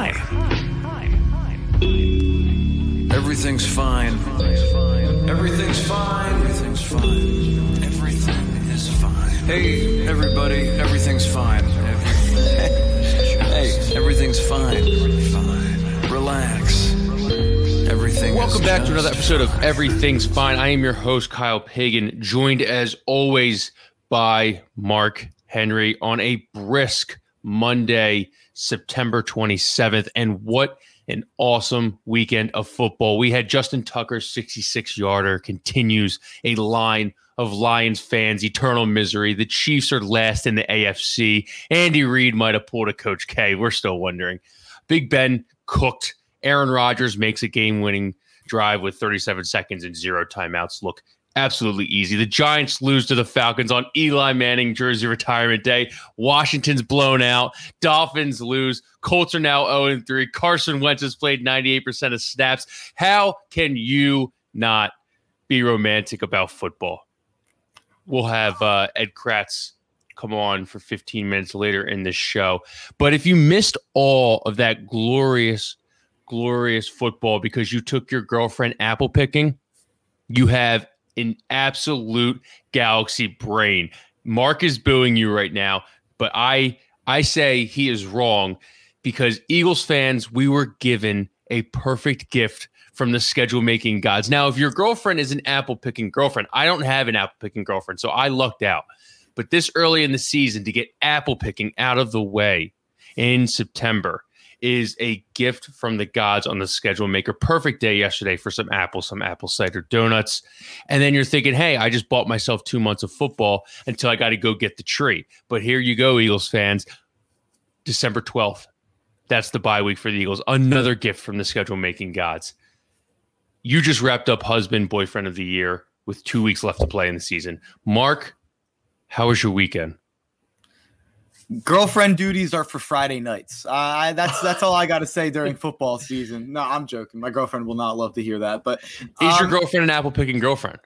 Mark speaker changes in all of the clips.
Speaker 1: Hi. Everything's fine. Everything's fine. Everything's fine. Everything is fine. Hey, everybody, everything's fine. hey, everything's fine. Fine. Relax. Everything.
Speaker 2: Welcome
Speaker 1: is
Speaker 2: back to another episode of. Everything's Fine. I am your host, Kyle Pagan, joined as always by Mark Henry on a brisk Monday, September 27th. And what an awesome weekend of football. We had Justin Tucker's 66 yarder continues a line of Lions fans, eternal misery. The Chiefs are last in the AFC. Andy Reid might have pulled a Coach K. We're still wondering. Big Ben cooked. Aaron Rodgers makes a game winning drive with 37 seconds and zero timeouts look absolutely easy. The Giants lose to the Falcons on Eli Manning jersey retirement day. Washington's blown out. Dolphins lose. Colts are now 0 3. Carson Wentz has played 98% of snaps. How can you not be romantic about football? We'll have uh, Ed Kratz come on for 15 minutes later in this show. But if you missed all of that glorious, glorious football because you took your girlfriend apple picking, you have an absolute galaxy brain. Mark is booing you right now, but I I say he is wrong because Eagles fans, we were given a perfect gift from the schedule making gods. Now, if your girlfriend is an apple picking girlfriend, I don't have an apple picking girlfriend, so I lucked out. But this early in the season to get apple picking out of the way in September is a gift from the gods on the schedule maker. Perfect day yesterday for some apples, some apple cider donuts. And then you're thinking, hey, I just bought myself two months of football until I got to go get the tree. But here you go, Eagles fans. December 12th. That's the bye week for the Eagles. Another gift from the schedule making gods. You just wrapped up husband, boyfriend of the year with two weeks left to play in the season. Mark, how was your weekend?
Speaker 3: Girlfriend duties are for Friday nights. Uh, I, that's that's all I got to say during football season. No, I'm joking. My girlfriend will not love to hear that, but
Speaker 2: Is your
Speaker 3: um,
Speaker 2: girlfriend an apple picking girlfriend?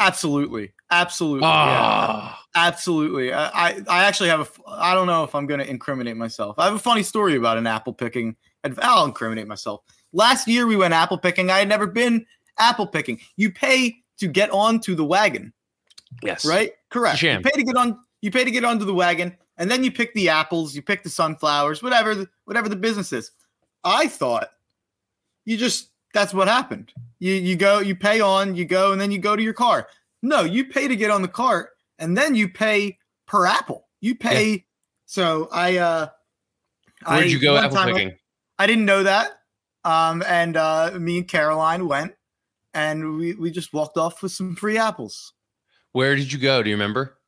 Speaker 3: absolutely, absolutely, yeah,
Speaker 2: Ah,
Speaker 3: absolutely. I, I I actually have a. I don't know if I'm going to incriminate myself. I have a funny story about an apple picking. and I'll incriminate myself. Last year we went apple picking. I had never been apple picking. You pay to get onto the wagon.
Speaker 2: yes.
Speaker 3: right? Correct. You pay to get on. You pay to get onto the wagon, and then you pick the apples, you pick the sunflowers, whatever, the, whatever the business is. I thought you just that's what happened. You you go, you pay on, you go, and then you go to your car. No, you pay to get on the cart, and then you pay per apple. You pay. So I uh,
Speaker 2: Where'd
Speaker 3: I-
Speaker 2: you go apple
Speaker 3: time I-
Speaker 2: picking?
Speaker 3: I didn't know that. Um, and uh, me and Caroline went, and we we just walked off with some free apples.
Speaker 2: Where did you go? Do you remember?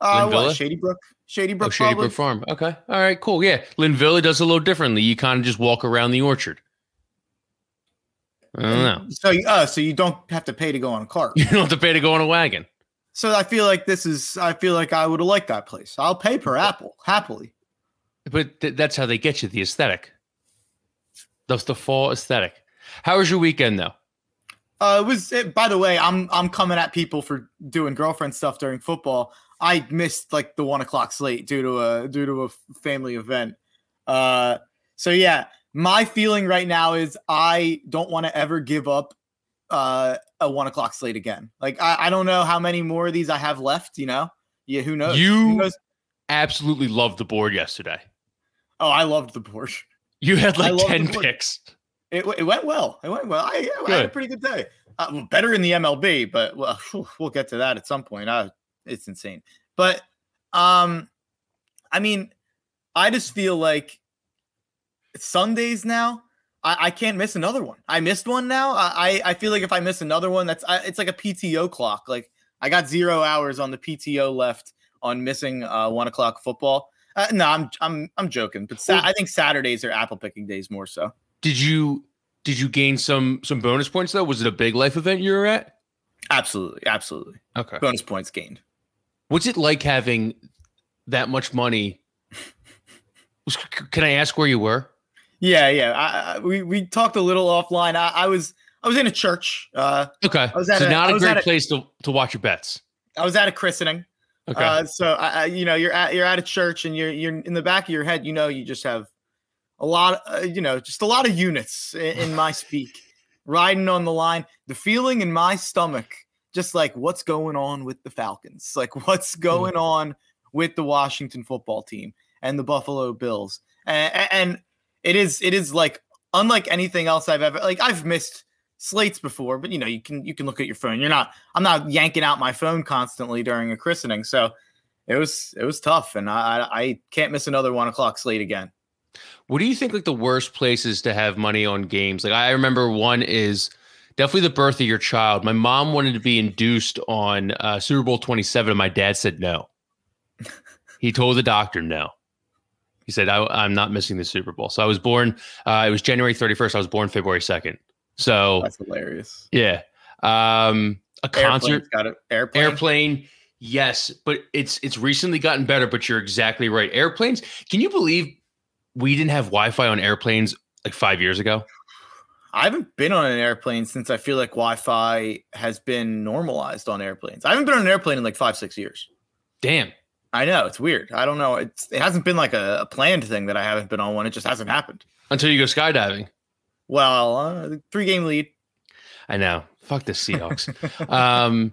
Speaker 3: Uh, what, Shady Brook, Shady Brook,
Speaker 2: oh, Shady Brook Farm. Okay. All right, cool. Yeah. Linvilla does a little differently. You kind of just walk around the orchard. I don't know.
Speaker 3: So, uh, so you don't have to pay to go on a cart.
Speaker 2: You don't have to pay to go on a wagon.
Speaker 3: So I feel like this is. I feel like I would have liked that place. I'll pay per apple happily.
Speaker 2: But th- that's how they get you the aesthetic. That's the fall aesthetic. How was your weekend, though?
Speaker 3: Uh, it was. It, by the way, I'm I'm coming at people for doing girlfriend stuff during football. I missed like the one o'clock slate due to a due to a family event. Uh, so yeah, my feeling right now is I don't want to ever give up uh a one o'clock slate again. Like I, I don't know how many more of these I have left. You know, yeah, who knows?
Speaker 2: You-
Speaker 3: Who knows?
Speaker 2: Absolutely loved the board yesterday.
Speaker 3: Oh, I loved the board.
Speaker 2: You had like 10 picks.
Speaker 3: It, it went well. It went well. I, I had a pretty good day. Uh, better in the MLB, but well, we'll get to that at some point. Uh, it's insane. But um, I mean, I just feel like Sundays now. I, I can't miss another one. I missed one now. I, I feel like if I miss another one, that's I, it's like a PTO clock. Like I got zero hours on the PTO left on missing uh, one o'clock football. Uh, no, I'm I'm I'm joking, but sa- I think Saturdays are apple picking days more so.
Speaker 2: Did you did you gain some some bonus points though? Was it a big life event you were at?
Speaker 3: Absolutely, absolutely.
Speaker 2: Okay.
Speaker 3: Bonus points gained.
Speaker 2: What's it like having that much money? Can I ask where you were?
Speaker 3: Yeah, yeah. I, I, we we talked a little offline. I, I was I was in a church. Uh,
Speaker 2: Okay.
Speaker 3: was at
Speaker 2: so
Speaker 3: a-
Speaker 2: not
Speaker 3: I
Speaker 2: a great
Speaker 3: at a-
Speaker 2: place to, to watch your bets.
Speaker 3: I was at a christening.
Speaker 2: Okay.
Speaker 3: Uh, so I, I, you know, you're at you're at a church, and you're you're in the back of your head, you know, you just have a lot, uh, you know, just a lot of units in, in my speak, riding on the line. The feeling in my stomach, just like what's going on with the Falcons, like what's mm-hmm. going on with the Washington football team and the Buffalo Bills, and, and it is it is like unlike anything else I've ever like. I've missed slates before, but you know you can you can look at your phone. You're not I'm not yanking out my phone constantly during a christening, so it was it was tough, and I I can't miss another one o'clock slate again.
Speaker 2: What do you think like the worst places to have money on games? Like I remember one is definitely the birth of your child. My mom wanted to be induced on uh, Super Bowl 27 and my dad said no. he told the doctor no. He said I, am not missing the Super Bowl. So I was born uh, it was January 31st. I was born February 2nd. So
Speaker 3: That's hilarious.
Speaker 2: Yeah. Um a concert
Speaker 3: got it. Airplane.
Speaker 2: Airplane Yes, but it's it's recently gotten better. But you're exactly right. Airplanes. Can you believe we didn't have Wi-Fi on airplanes like five years ago.
Speaker 3: I haven't been on an airplane since I feel like Wi-Fi has been normalized on airplanes. I haven't been on an airplane in like five, six years.
Speaker 2: Damn.
Speaker 3: I know it's weird. I don't know. It's it hasn't been like a, a planned thing that I haven't been on one. It just hasn't happened
Speaker 2: until you go skydiving.
Speaker 3: Well, uh, three game lead.
Speaker 2: I know. Fuck the Seahawks. um,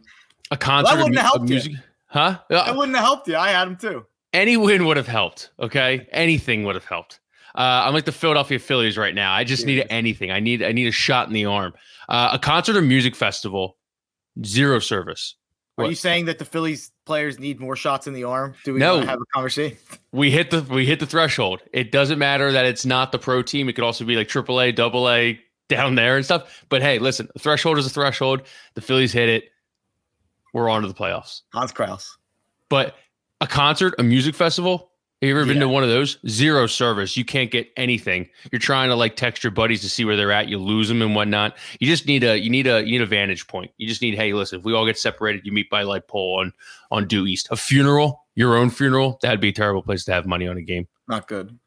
Speaker 2: a concert.
Speaker 3: Well, that wouldn't have helped music,
Speaker 2: you. huh?
Speaker 3: That wouldn't have helped you. I had them too
Speaker 2: any win would have helped. Okay, anything would have helped. Uh, I'm like the Philadelphia Phillies right now. I just need anything. I need I need a shot in the arm. Uh, a concert or music festival, zero service.
Speaker 3: Are what? you saying that the Phillies players need more shots in the arm? Do we no. have a conversation?
Speaker 2: We hit the we hit the threshold. It doesn't matter that it's not the pro team. It could also be like AAA, Double A down there and stuff. But hey, listen, the threshold is a threshold. The Phillies hit it. We're on to the playoffs.
Speaker 3: Hans Kraus.
Speaker 2: But a concert, a music festival. Have you ever yeah. been to one of those? Zero service. You can't get anything. You're trying to like text your buddies to see where they're at. You lose them and whatnot. You just need a you need a you need a vantage point. You just need hey, listen. If we all get separated, you meet by light pole on on due east. A funeral, your own funeral, that'd be a terrible place to have money on a game.
Speaker 3: Not good.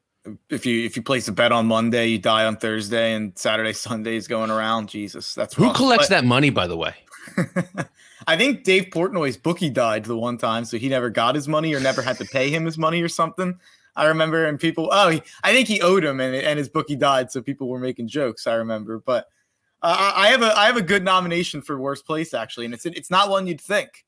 Speaker 3: If you if you place a bet on Monday, you die on Thursday, and Saturday Sunday is going around. Jesus, that's
Speaker 2: who collects but, that money, by the way.
Speaker 3: I think Dave Portnoy's bookie died the one time, so he never got his money or never had to pay him his money or something. I remember, and people, oh, he, I think he owed him, and, and his bookie died, so people were making jokes. I remember, but uh, I have a I have a good nomination for worst place actually, and it's it's not one you'd think.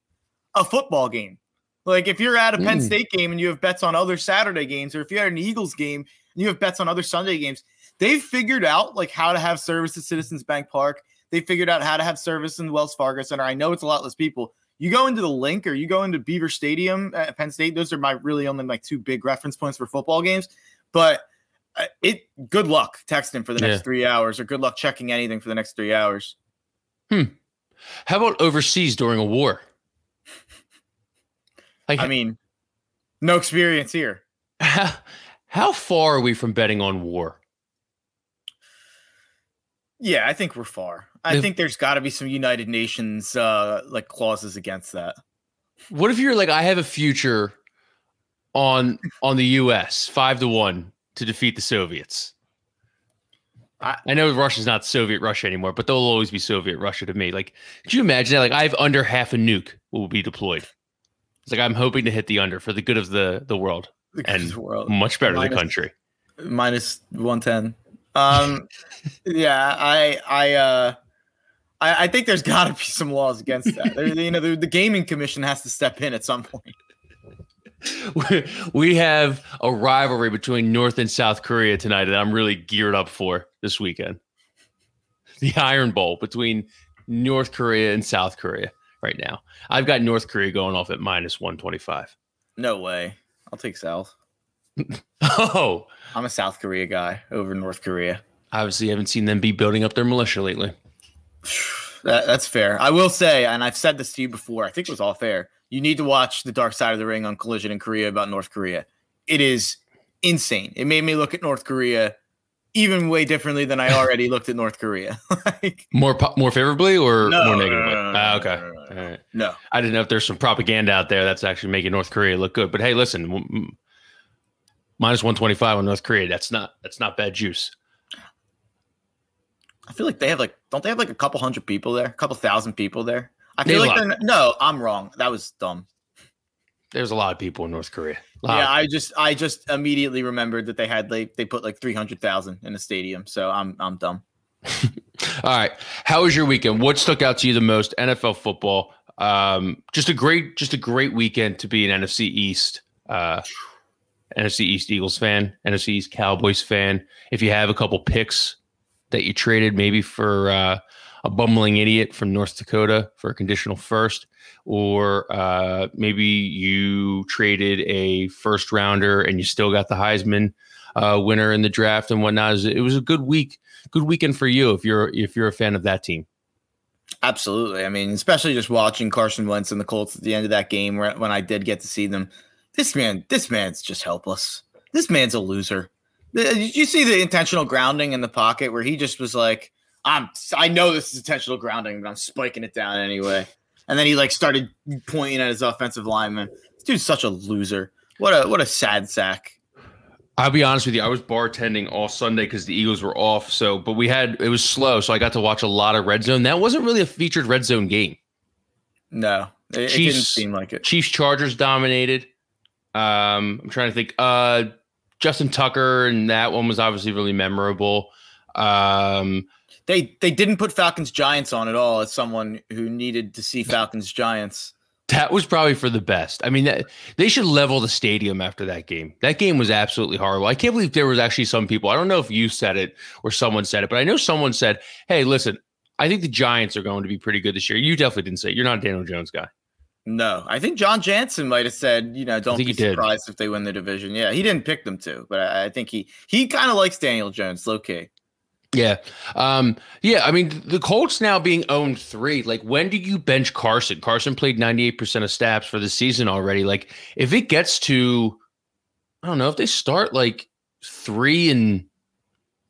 Speaker 3: A football game, like if you're at a Penn mm. State game and you have bets on other Saturday games, or if you're at an Eagles game and you have bets on other Sunday games, they've figured out like how to have service at Citizens Bank Park they figured out how to have service in the Wells Fargo Center. I know it's a lot less people. You go into the Linc or you go into Beaver Stadium at Penn State. Those are my really only like two big reference points for football games. But uh, it good luck texting for the next yeah. three hours or good luck checking anything for the next three hours.
Speaker 2: Hmm. How about overseas during a war?
Speaker 3: Like, I mean, no experience here.
Speaker 2: How, how far are we from betting on war?
Speaker 3: Yeah, I think we're far. I if, think there's got to be some United Nations uh like clauses against that.
Speaker 2: What if you're like, I have a future on on the U.S. five to one to defeat the Soviets? I, I know Russia's not Soviet Russia anymore, but they'll always be Soviet Russia to me. Like, could you imagine that? Like, I have under half a nuke will be deployed. It's like I'm hoping to hit the under for the good of the the world and the world. much better minus, the country.
Speaker 3: Minus one ten. Um, yeah, I, I, uh, I, I think there's got to be some laws against that. There, you know, the, the gaming commission has to step in at some point.
Speaker 2: we have a rivalry between North and South Korea tonight that I'm really geared up for this weekend. The Iron Bowl between North Korea and South Korea right now. I've got North Korea going off at minus 125.
Speaker 3: No way. I'll take South.
Speaker 2: oh,
Speaker 3: I'm a South Korea guy over North Korea.
Speaker 2: Obviously, haven't seen them be building up their militia lately.
Speaker 3: That, that's fair. I will say, and I've said this to you before. I think it was all fair. You need to watch the Dark Side of the Ring on Collision in Korea about North Korea. It is insane. It made me look at North Korea even way differently than I already looked at North Korea.
Speaker 2: like, more more favorably or no, more negatively? No, no, ah, okay.
Speaker 3: No,
Speaker 2: I didn't know if there's some propaganda out there that's actually making North Korea look good. But hey, listen, minus 125 on North Korea. That's not that's not bad juice.
Speaker 3: I feel like they have like don't they have like a couple hundred people there, a couple thousand people there? I feel like they're no, I'm wrong. That was dumb.
Speaker 2: There's a lot of people in North Korea.
Speaker 3: Yeah, I just I just immediately remembered that they had like they put like three hundred thousand in the stadium. So I'm I'm dumb.
Speaker 2: All right. How was your weekend? What stuck out to you the most? NFL football. Um, just a great, just a great weekend to be an NFC East, uh, NFC East Eagles fan, NFC East Cowboys fan. If you have a couple picks that you traded, maybe for uh, a bumbling idiot from North Dakota for a conditional first, or uh, maybe you traded a first rounder and you still got the Heisman uh, winner in the draft and whatnot. It was a good week, good weekend for you if you're if you're a fan of that team.
Speaker 3: Absolutely. I mean, especially just watching Carson Wentz and the Colts at the end of that game when I did get to see them. This man, this man's just helpless. This man's a loser. Did you see the intentional grounding in the pocket where he just was like, I'm I know this is intentional grounding, but I'm spiking it down anyway. And then he like started pointing at his offensive lineman. This dude's such a loser. What a what a sad sack.
Speaker 2: I'll be honest with you. I was bartending all Sunday because the Eagles were off. So, but we had it was slow, so I got to watch a lot of red zone. That wasn't really a featured red zone game.
Speaker 3: No, it, Chiefs, it didn't seem like it.
Speaker 2: Chiefs Chargers dominated. Um, I'm trying to think. Uh, Justin Tucker and that one was obviously really memorable. Um,
Speaker 3: they they didn't put Falcons Giants on at all as someone who needed to see Falcons Giants.
Speaker 2: That was probably for the best. I mean, that, they should level the stadium after that game. That game was absolutely horrible. I can't believe there was actually some people. I don't know if you said it or someone said it, but I know someone said, "Hey, listen, I think the Giants are going to be pretty good this year." You definitely didn't say it. You're not a Daniel Jones guy.
Speaker 3: No, I think John Jansen might have said, you know, don't be surprised did. if they win the division. Yeah, he didn't pick them to, but I, I think he he kind of likes Daniel Jones, low key.
Speaker 2: Yeah. Um, yeah. I mean, the Colts now being owned three, like, when do you bench Carson? Carson played 98% of snaps for the season already. Like, if it gets to, I don't know, if they start like three and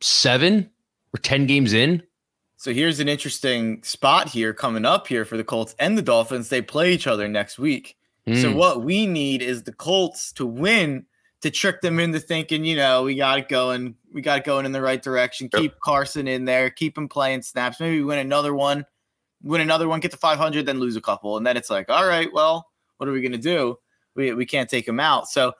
Speaker 2: seven or 10 games in.
Speaker 3: So here's an interesting spot here coming up here for the Colts and the Dolphins. They play each other next week. Mm. So hmm. what we need is the Colts to win to trick them into thinking, you know, we got it going, we got it going in the right direction. Yep. Keep Carson in there, keep him playing snaps. Maybe win another one, win another one, get to 500, then lose a couple, and then it's like, all right, well, what are we gonna do? We we can't take him out. So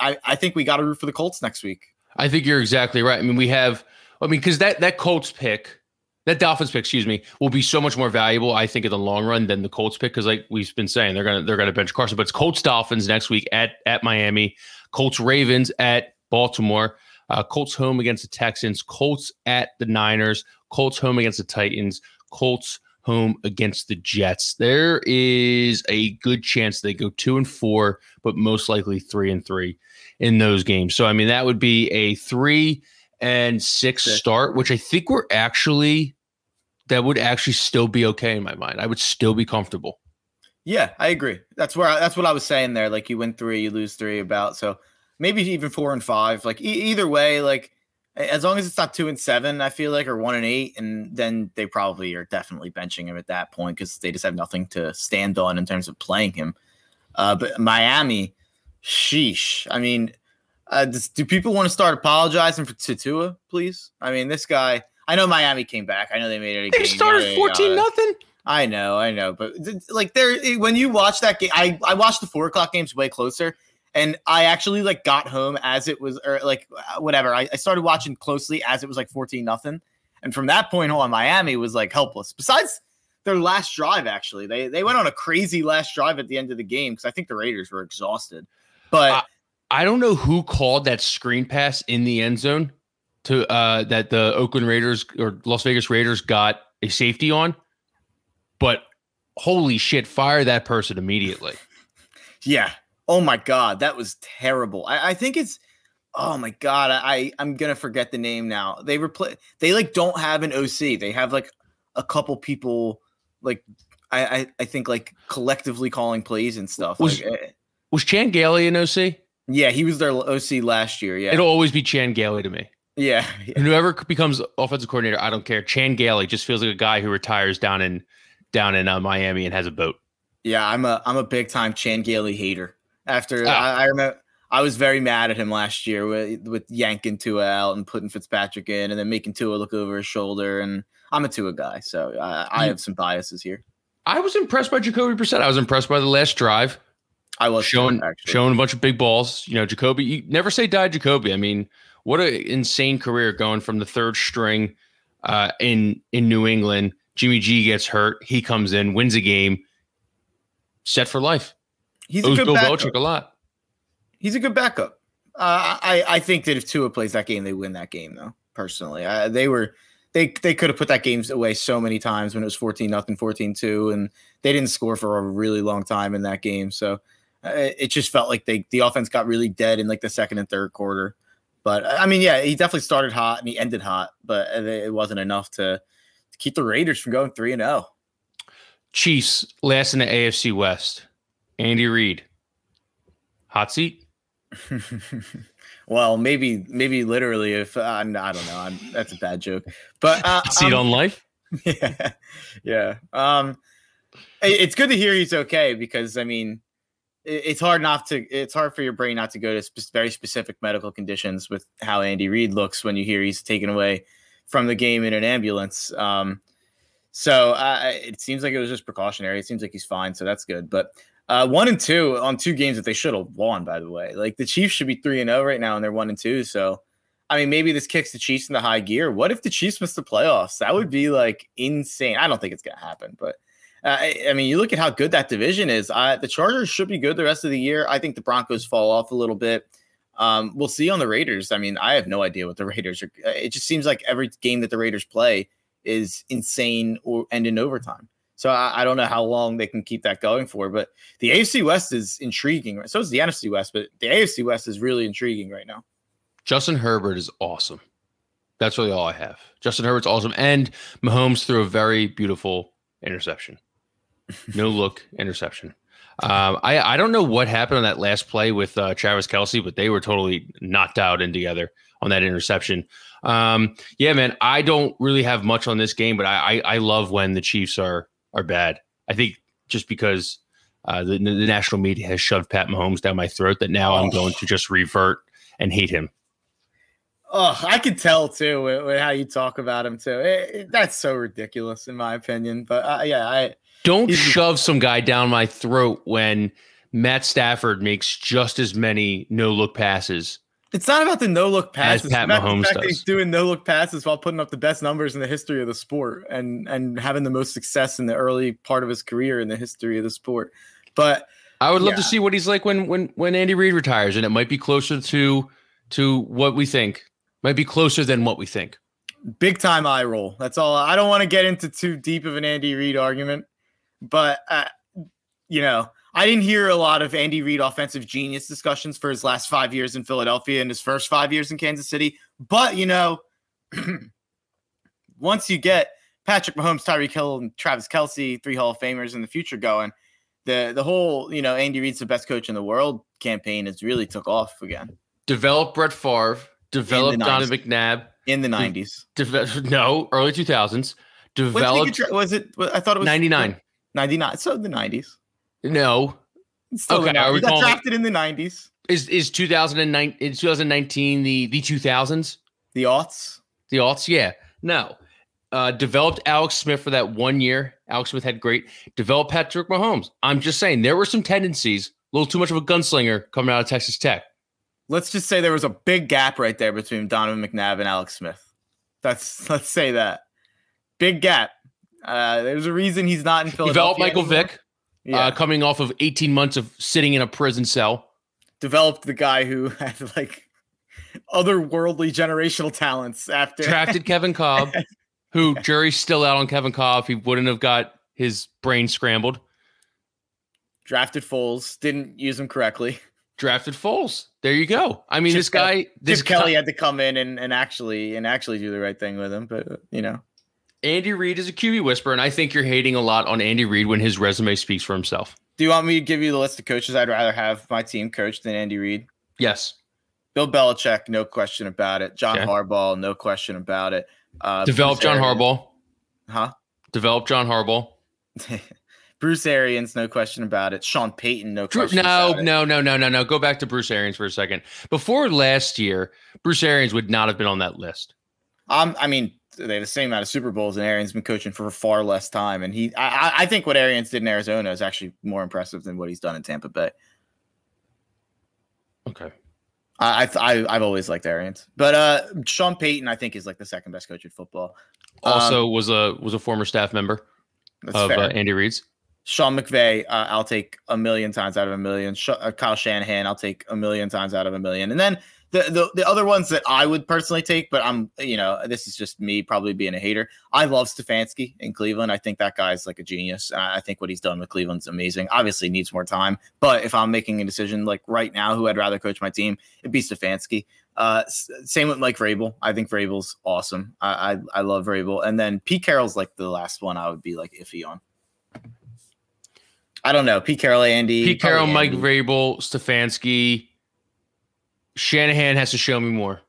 Speaker 3: I I think we got to root for the Colts next week.
Speaker 2: I think you're exactly right. I mean, we have, I mean, because that that Colts pick. That Dolphins pick, excuse me, will be so much more valuable, I think, in the long run than the Colts pick. Because, like we've been saying, they're gonna they're gonna bench Carson, but it's Colts Dolphins next week at at Miami. Colts Ravens at Baltimore. Uh, Colts home against the Texans. Colts at the Niners. Colts home against the Titans. Colts home against the Jets. There is a good chance they go two and four, but most likely three and three in those games. So I mean that would be a three and six start, which I think we're actually that would actually still be okay in my mind. I would still be comfortable.
Speaker 3: Yeah, I agree. That's where I, that's what I was saying there. Like you win three, you lose three. About so maybe even four and five. Like e- either way, like as long as it's not two and seven, I feel like or one and eight, and then they probably are definitely benching him at that point because they just have nothing to stand on in terms of playing him. Uh, but Miami, sheesh. I mean, uh, does, do people want to start apologizing for Tua, please? I mean, this guy. I know Miami came back. I know they made it.
Speaker 2: They started fourteen nothing.
Speaker 3: I know, I know, but like there, when you watch that game, I I watched the four o'clock games way closer, and I actually like got home as it was, or like uh, whatever. I, I started watching closely as it was like fourteen nothing, and from that point on, Miami was like helpless. Besides their last drive, actually, they they went on a crazy last drive at the end of the game because I think the Raiders were exhausted. But uh,
Speaker 2: I don't know who called that screen pass in the end zone to uh that the Oakland Raiders or Las Vegas Raiders got a safety on but holy shit, fire that person immediately.
Speaker 3: Yeah. Oh my god, that was terrible. I, I think it's oh my god, I I'm gonna forget the name now. They replace they like don't have an OC. They have like a couple people like I I, I think like collectively calling plays and stuff.
Speaker 2: Was
Speaker 3: like,
Speaker 2: eh. was Chan Gailey an OC?
Speaker 3: Yeah, he was their OC last year. Yeah,
Speaker 2: it'll always be Chan Gailey to me.
Speaker 3: Yeah, yeah.
Speaker 2: And whoever becomes offensive coordinator, I don't care. Chan Gailey just feels like a guy who retires down in down in uh, Miami and has a boat.
Speaker 3: Yeah, I'm a I'm a big time Chan Gailey hater. After ah. I, I, remember, I was very mad at him last year with with yanking Tua out and putting Fitzpatrick in, and then making Tua look over his shoulder. And I'm a Tua guy, so I, I have some biases here.
Speaker 2: I was impressed by Jacoby Brissett. I was impressed by the last drive.
Speaker 3: I was
Speaker 2: showing showing a bunch of big balls. You know, Jacoby. You never say die, Jacoby. I mean, what an insane career going from the third string uh, in in New England. Jimmy G gets hurt. He comes in, wins a game, set for life.
Speaker 3: He's a good
Speaker 2: Bill
Speaker 3: backup.
Speaker 2: Belichick a lot.
Speaker 3: He's a good backup. Uh, I I think that if Tua plays that game, they win that game. Though personally, uh, they were they they could have put that game away so many times when it was fourteen nothing, 14-2, and they didn't score for a really long time in that game. So uh, it just felt like they the offense got really dead in like the second and third quarter. But I mean, yeah, he definitely started hot and he ended hot, but it wasn't enough to, to keep the Raiders from going three and oh. zero.
Speaker 2: Chiefs last in the AFC West. Andy Reid, hot seat.
Speaker 3: well, maybe, maybe literally. If uh, I don't know, I'm, that's a bad joke. But uh,
Speaker 2: seat
Speaker 3: um,
Speaker 2: on life.
Speaker 3: yeah, yeah. Um, it- it's good to hear he's okay because I mean, it's hard not to. It's hard for your brain not to go to spe- very specific medical conditions with how Andy Reid looks when you hear he's taken away from the game in an ambulance. Um, so uh, it seems like it was just precautionary. It seems like he's fine, so that's good. But uh, one and two on two games that they should have won. By the way, like the Chiefs should be three and zero right now, and they're one and two. So I mean, maybe this kicks the Chiefs into high gear. What if the Chiefs miss the playoffs? That would be like insane. I don't think it's gonna happen, but uh, I, I mean, you look at how good that division is. I, the Chargers should be good the rest of the year. I think the Broncos fall off a little bit. Um, we'll see on the Raiders. I mean, I have no idea what the Raiders are. It just seems like every game that the Raiders play is insane or end in overtime. So I, I don't know how long they can keep that going for. But the AFC West is intriguing. So is the NFC West, but the AFC West is really intriguing right now.
Speaker 2: Justin Herbert is awesome. That's really all I have. Justin Herbert's awesome. And Mahomes threw a very beautiful interception. No look interception. Um, I, I don't know what happened on that last play with uh, Travis Kelce, but they were totally knocked out and together on that interception. Um, yeah, man, I don't really have much on this game, but I, I, I love when the Chiefs are are bad. I think just because uh, the, the national media has shoved Pat Mahomes down my throat that now I'm going to just revert and hate him.
Speaker 3: Oh, I can tell too with, with how you talk about him too. It- it- that's so ridiculous, in my opinion. But uh, yeah, I
Speaker 2: Don't
Speaker 3: He's-
Speaker 2: shove some guy down my throat when Matt Stafford makes just as many no look passes.
Speaker 3: It's not about the no look passes.
Speaker 2: Pat
Speaker 3: it's
Speaker 2: Mahomes does.
Speaker 3: he's doing no look passes while putting up the best numbers in the history of the sport and and having the most success in the early part of his career in the history of the sport. But
Speaker 2: I would love to see what he's like when when when Andy Reid retires, and it might be closer to to what we think. Might be closer than what we think.
Speaker 3: big time eye roll. That's all. I don't want to get into too deep of an Andy Reid argument, but uh, you know, I didn't hear a lot of Andy Reid offensive genius discussions for his last five years in Philadelphia and his first five years in Kansas City. But you know, once you get Patrick Mahomes, Tyreek Hill, and Travis Kelce, three Hall of Famers in the future going, the the whole you know Andy Reid's the best coach in the world campaign has really took off again
Speaker 2: Develop Brett Favre. Develop Donovan McNabb.
Speaker 3: in the nineties.
Speaker 2: Deve- no, early two thousands. Developed
Speaker 3: Was it? I thought it was
Speaker 2: ninety nine.
Speaker 3: 99. So the 90s.
Speaker 2: No,
Speaker 3: still
Speaker 2: Okay, are we
Speaker 3: got drafted in the 90s.
Speaker 2: is is two thousand and nine? Is two thousand nineteen the the two thousands?
Speaker 3: The aughts.
Speaker 2: The alts, yeah. No. Uh, developed Alex Smith for that one year. Alex Smith had great. Developed Patrick Mahomes. I'm just saying there were some tendencies, a little too much of a gunslinger coming out of Texas Tech.
Speaker 3: Let's just say there was a big gap right there between Donovan McNabb and Alex Smith. That's let's say that. Big gap. Uh, there's a reason he's not in Philadelphia.
Speaker 2: Developed Michael
Speaker 3: anymore.
Speaker 2: Vick,
Speaker 3: Yeah.
Speaker 2: uh, coming off of 18 months of sitting in a prison cell.
Speaker 3: developed the guy who had like otherworldly generational talents after
Speaker 2: Drafted Kevin Kolb, who jury's still out on Kevin Kolb. He wouldn't have got his brain scrambled.
Speaker 3: drafted Foles, didn't use him correctly.
Speaker 2: Drafted Foles. There you go. I mean,
Speaker 3: Chip
Speaker 2: this guy, this
Speaker 3: Chip Kelly
Speaker 2: guy,
Speaker 3: had to come in and, and actually and actually do the right thing with him, but uh, you know.
Speaker 2: Andy Reid is a QB whisperer, and I think you're hating a lot on Andy Reid when his resume speaks for himself.
Speaker 3: Do you want me to give you the list of coaches I'd rather have my team coach than Andy Reid?
Speaker 2: Yes.
Speaker 3: Bill Belichick, no question about it. John
Speaker 2: Okay.
Speaker 3: Harbaugh, no question about it. Uh,
Speaker 2: Develop John Harbaugh.
Speaker 3: Huh?
Speaker 2: Develop John Harbaugh.
Speaker 3: Bruce Arians, no question about it. Sean Payton, no
Speaker 2: Drew-
Speaker 3: question
Speaker 2: no, no, no, no, no, no. Go back to Bruce Arians for a second. Before last year, Bruce Arians would not have been on that list.
Speaker 3: Um, I mean, they have the same amount of Super Bowls, and Arians been coaching for far less time. And he, I, I- think what Arians did in Arizona is actually more impressive than what he's done in Tampa Bay.
Speaker 2: Okay.
Speaker 3: I, I I've always liked Arians, but uh, Sean Payton I think is like the second best coach in football.
Speaker 2: Also um, was a was a former staff member of uh, Andy Reid's.
Speaker 3: Sean McVay, uh, I'll take a million times out of a million. Sh- uh, Kyle Shanahan, I'll take a million times out of a million. And then the, the the other ones that I would personally take, but I'm you know this is just me probably being a hater. I love Stefanski in Cleveland. I think that guy's like a genius. I think what he's done with Cleveland's amazing. Obviously needs more time, but if I'm making a decision like right now, who I'd rather coach my team, it'd be Stefanski. Uh, same with Mike Vrabel. I think Vrabel's awesome. I, I I love Vrabel, and then Pete Carroll's like the last one I would be like iffy on. I don't know. Pete Carroll, Andy.
Speaker 2: Pete Carroll, Andy. Mike Vrabel, Stefanski. Shanahan has to show me more.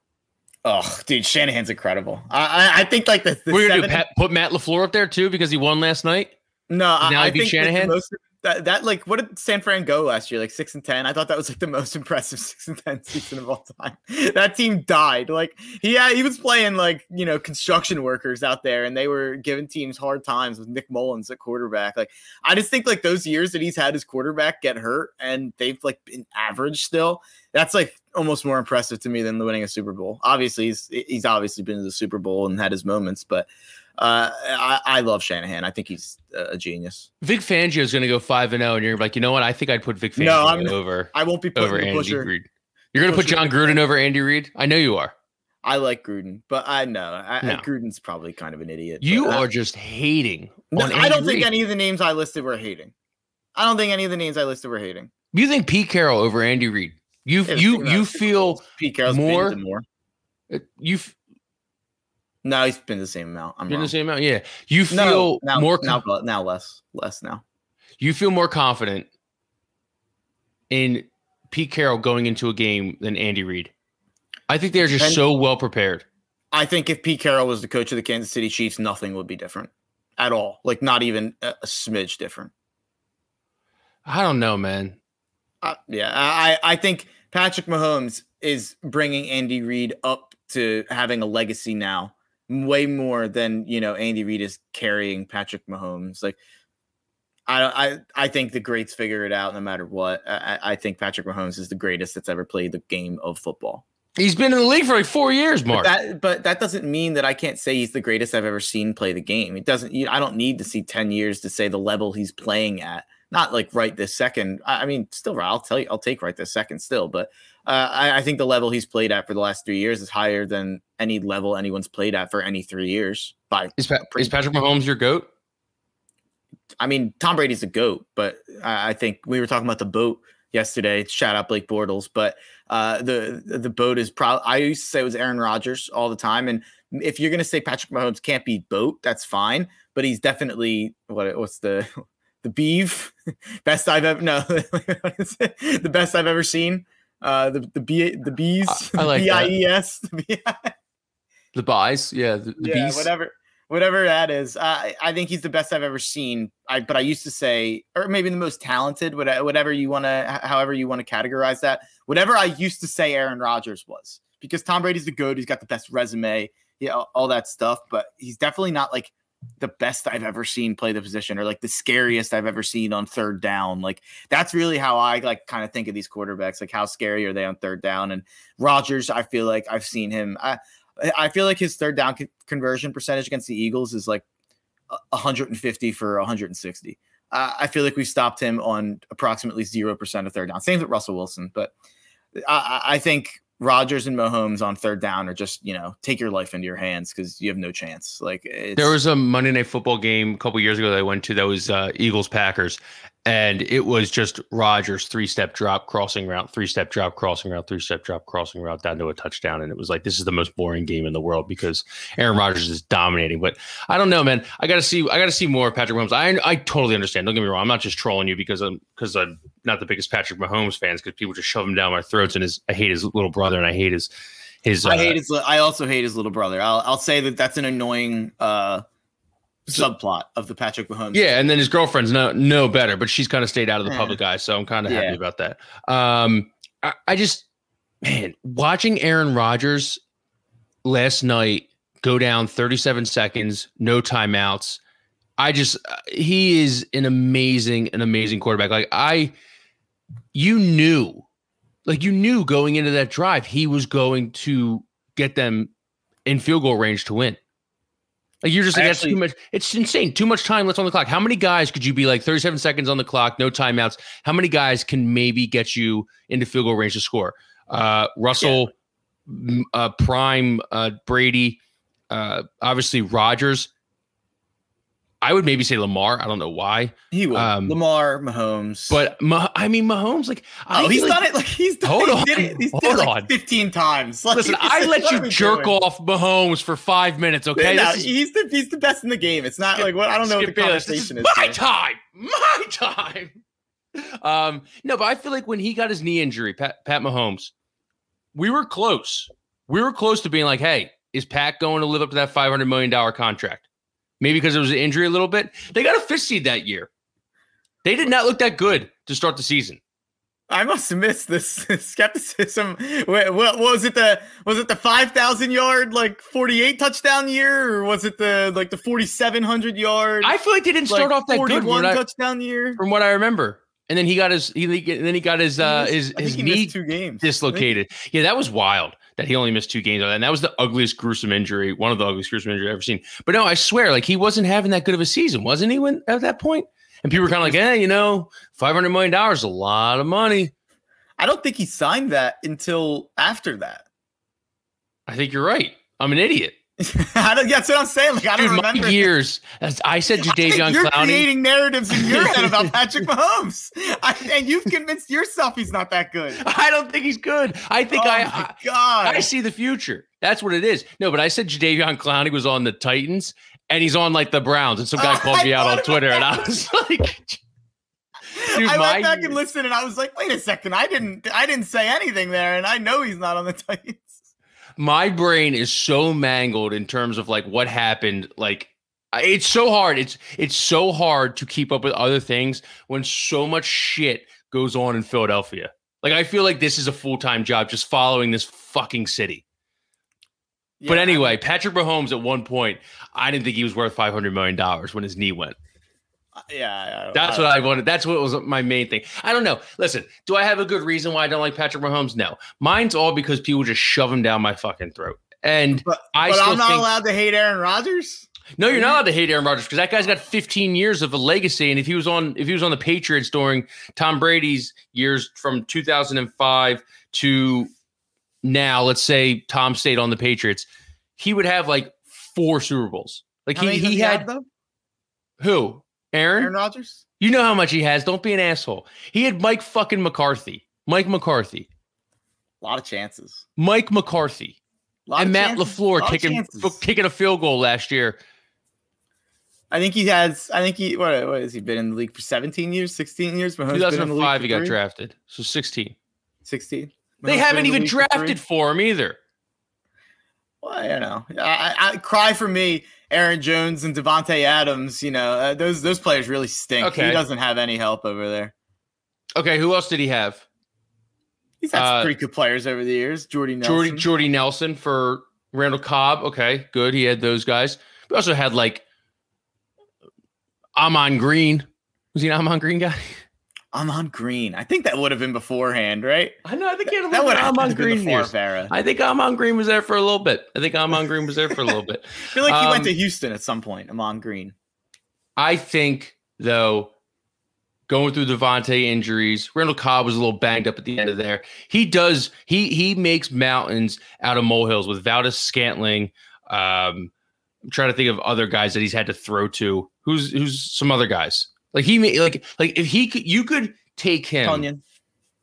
Speaker 3: Oh, dude, Shanahan's incredible. I I, I think like the, the
Speaker 2: we're gonna do Pat, put Matt LaFleur up there too because he won last night.
Speaker 3: No, now I, I think Shanahan. Most, that, that like what did San Fran go last year? Like six and ten. I thought that was like the most impressive six and ten season of all time. that team died. Like he had, he was playing like you know construction workers out there, and they were giving teams hard times with Nick Mullens at quarterback. Like I just think like those years that he's had his quarterback get hurt and they've like been average still. That's like almost more impressive to me than winning a Super Bowl. Obviously, he's he's obviously been to the Super Bowl and had his moments, but uh, I, I, love Shanahan. I think he's a genius.
Speaker 2: Vic Fangio is going to go five and zero, and you're like, you know what? I think I'd put Vic Fangio no, I'm, over.
Speaker 3: I won't be
Speaker 2: over Andy Reid. You're going to put Jon Gruden over Andy Reid. I know you are.
Speaker 3: I like Gruden, but I know I, no. Gruden's probably kind of an idiot.
Speaker 2: You are just hating.
Speaker 3: No, I don't think any of the names I listed were hating. I don't think any of the names I listed were hating.
Speaker 2: You think Pete Carroll over Andy Reid? You you you feel Pete Carroll's more, more. Uh, you
Speaker 3: no, he's been the same amount. I'm
Speaker 2: been wrong. the same amount. Yeah, you feel
Speaker 3: no, now,
Speaker 2: more
Speaker 3: now, now less, less now.
Speaker 2: You feel more confident in Pete Carroll going into a game than Andy Reid. I think they're just and so well prepared.
Speaker 3: I think if Pete Carroll was the coach of the Kansas City Chiefs, nothing would be different at all. Like not even a, a smidge different.
Speaker 2: I don't know, man.
Speaker 3: Uh, yeah, I I think Patrick Mahomes is bringing Andy Reid up to having a legacy now way more than you know Andy Reid is carrying Patrick Mahomes. Like I I I think the greats figure it out no matter what. I, I think Patrick Mahomes is the greatest that's ever played the game of football.
Speaker 2: He's been in the league for like four years, Mark.
Speaker 3: But that, but that doesn't mean that I can't say he's the greatest I've ever seen play the game. It doesn't. I don't need to see ten years to say the level he's playing at. Not like right this second. I mean, still, I'll tell you, I'll take right this second still. But uh, I, I, think the level he's played at for the last three years is higher than any level anyone's played at for any three years. By
Speaker 2: is, pa- is Patrick Mahomes your goat?
Speaker 3: I mean, Tom Brady's a goat, but I, I think we were talking about the boat yesterday. Shout out Blake Bortles, but uh, the the boat is probably. I used to say it was Aaron Rodgers all the time, and if you're gonna say Patrick Mahomes can't be boat, that's fine. But he's definitely what what's the the beef best I've ever no the best I've ever seen. Uh, the the b the bees,
Speaker 2: I, I like
Speaker 3: B I E S,
Speaker 2: the buys, yeah, the, the
Speaker 3: yeah,
Speaker 2: bees,
Speaker 3: whatever, whatever that is. I I think he's the best I've ever seen. I but I used to say, or maybe the most talented, whatever you want to, however you want to categorize that. Whatever I used to say, Aaron Rodgers was because Tom Brady's the good. He's got the best resume, yeah, all, all that stuff. But he's definitely not like the best I've ever seen play the position or like the scariest I've ever seen on third down. Like that's really how I like kind of think of these quarterbacks. Like how scary are they on third down? And Rodgers, I feel like I've seen him. I I feel like his third down conversion percentage against the Eagles is like 150 for 160. Uh, I feel like we stopped him on approximately zero percent of third down. Same with Russell Wilson, but I, I think Rodgers and Mahomes on third down are just, you know, take your life into your hands because you have no chance. Like
Speaker 2: there was a Monday night football game a couple years ago that I went to that was uh, Eagles Packers, and it was just Rodgers three step drop crossing route, three step drop crossing route, three step drop crossing route down to a touchdown, and it was like this is the most boring game in the world because Aaron Rodgers is dominating. But I don't know, man. I got to see. I got to see more of Patrick Mahomes. I I totally understand. Don't get me wrong. I'm not just trolling you because I'm because I'm not the biggest Patrick Mahomes fans because people just shove him down my throats and his I hate his little brother and I hate his his.
Speaker 3: I hate uh, his. I also hate his little brother. I'll I'll say that that's an annoying. uh subplot of the Patrick Mahomes.
Speaker 2: Yeah, and then his girlfriend's no no better, but she's kind of stayed out of the yeah. public eye, so I'm kind of yeah. happy about that. Um, I, I just man, watching Aaron Rodgers last night go down 37 seconds, no timeouts. I just he is an amazing, an amazing quarterback. Like I, you knew like you knew going into that drive, he was going to get them in field goal range to win. Like you're just like that's too much. It's insane. Too much time left on the clock. How many guys could you be like 37 seconds on the clock, no timeouts? How many guys can maybe get you into field goal range to score? Uh, Russell, yeah. uh, Prime, uh, Brady, uh, obviously Rodgers. I would maybe say Lamar. I don't know why.
Speaker 3: He would. Um, Lamar, Mahomes.
Speaker 2: But I mean, Mahomes, like,
Speaker 3: oh, he's like, done it. Like he's done, hold on, did it. He's hold it like on. fifteen times.
Speaker 2: Like, Listen, I let you jerk doing? off Mahomes for five minutes. Okay,
Speaker 3: no, is, he's the he's the best in the game. It's not like what I don't know what the conversation
Speaker 2: is. is my here. time, my time. Um, no, but I feel like when he got his knee injury, Pat, Pat Mahomes, we were close. We were close to being like, hey, is Pat going to live up to that five hundred million dollar contract? Maybe because it was an injury a little bit. They got a fifth seed that year. They did not look that good to start the season.
Speaker 3: I must have missed this skepticism. What, what was it? The was it the five thousand yard like forty eight touchdown year, or was it the like the forty seven hundred yard?
Speaker 2: I feel like they didn't start like, off that good.
Speaker 3: One touchdown year,
Speaker 2: from what I remember. And then he got his he then he got his uh his his knee two games dislocated. Yeah, that was wild that he only missed two games on that. And that was the ugliest, gruesome injury, one of the ugliest, gruesome injuries I've ever seen. But no, I swear, like he wasn't having that good of a season, wasn't he? When at that point, and people were kind of like, "Hey, eh, you know, five hundred million dollars, a lot of money."
Speaker 3: I don't think he signed that until after that.
Speaker 2: I think you're right. I'm an idiot.
Speaker 3: I don't, that's what I'm saying. Like I don't Dude, remember
Speaker 2: years. As I said, Jadeveon
Speaker 3: you're
Speaker 2: Clowney.
Speaker 3: creating narratives in your head about Patrick Mahomes, I, and you've convinced yourself he's not that good.
Speaker 2: I don't think he's good. I think oh I, God. I see the future. That's what it is. No, but I said Jadeveon Clowney was on the Titans, and he's on like the Browns, and some guy called me out on Twitter, and I was like.
Speaker 3: Dude, I went back and listened, and I was like, "Wait a second! I didn't, I didn't say anything there, and I know he's not on the Titans."
Speaker 2: My brain is so mangled in terms of like what happened like it's so hard it's it's so hard to keep up with other things when so much shit goes on in Philadelphia like I feel like this is a full-time job just following this fucking city yeah, but anyway, Patrick Mahomes at one point, I didn't think he was worth five hundred million dollars when his knee went.
Speaker 3: Yeah,
Speaker 2: that's what I wanted. That's what was my main thing. I don't know. Listen, do I have a good reason why I don't like Patrick Mahomes? No, mine's all because people just shove him down my fucking throat. And
Speaker 3: but,
Speaker 2: I
Speaker 3: but I'm not think, allowed to hate Aaron Rodgers.
Speaker 2: No, you're not allowed to hate Aaron Rodgers because that guy's got 15 years of a legacy. And if he was on, if he was on the Patriots during Tom Brady's years from 2005 to now, let's say Tom stayed on the Patriots, he would have like four Super Bowls. Like he he had who Aaron?
Speaker 3: Aaron Rodgers?
Speaker 2: You know how much he has. Don't be an asshole. He had Mike fucking McCarthy. Mike McCarthy.
Speaker 3: A lot of chances.
Speaker 2: Mike McCarthy. And Matt chances. LaFleur kicking kicking a field goal last year.
Speaker 3: I think he has. I think he. What, what has he been in the league for? Seventeen years, sixteen years.
Speaker 2: Mahomes 2005, he got drafted. So sixteen.
Speaker 3: Sixteen.
Speaker 2: They haven't even drafted for, for him either.
Speaker 3: Well, I know. I, I, cry for me. Aaron Jones and Davante Adams. You know, uh, those those players really stink. Okay. He doesn't have any help over there.
Speaker 2: Okay, who else did he have?
Speaker 3: He's had uh, pretty good players over the years. Jordy Nelson.
Speaker 2: Jordy, Jordy Nelson for Randall Cobb. Okay, good. He had those guys. We also had like Ahman Green. Was he an Ahman Green guy?
Speaker 3: Ahman Green. I think that would have been beforehand, right?
Speaker 2: I know. I think he had a that would have Ahman Green years. Era. I think Ahman Green was there for a little bit. I think Ahman Green was there for a little bit. I
Speaker 3: feel like he um, went to Houston at some point. Ahman Green.
Speaker 2: I think though, going through Davante injuries, Randall Cobb was a little banged up at the end of there. He does. He he makes mountains out of molehills with Valdes-Scantling. Um, I'm trying to think of other guys that he's had to throw to. Who's who's some other guys? Like he made like like if he could you could take him Tonyan.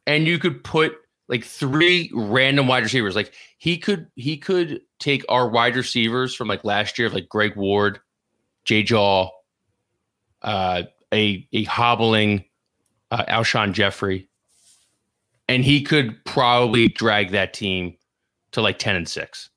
Speaker 2: and you could put like three random wide receivers. Like he could he could take our wide receivers from like last year, like Greg Ward, Jay Jaw, uh, a a hobbling uh, Alshon Jeffery, and he could probably drag that team to like ten and six.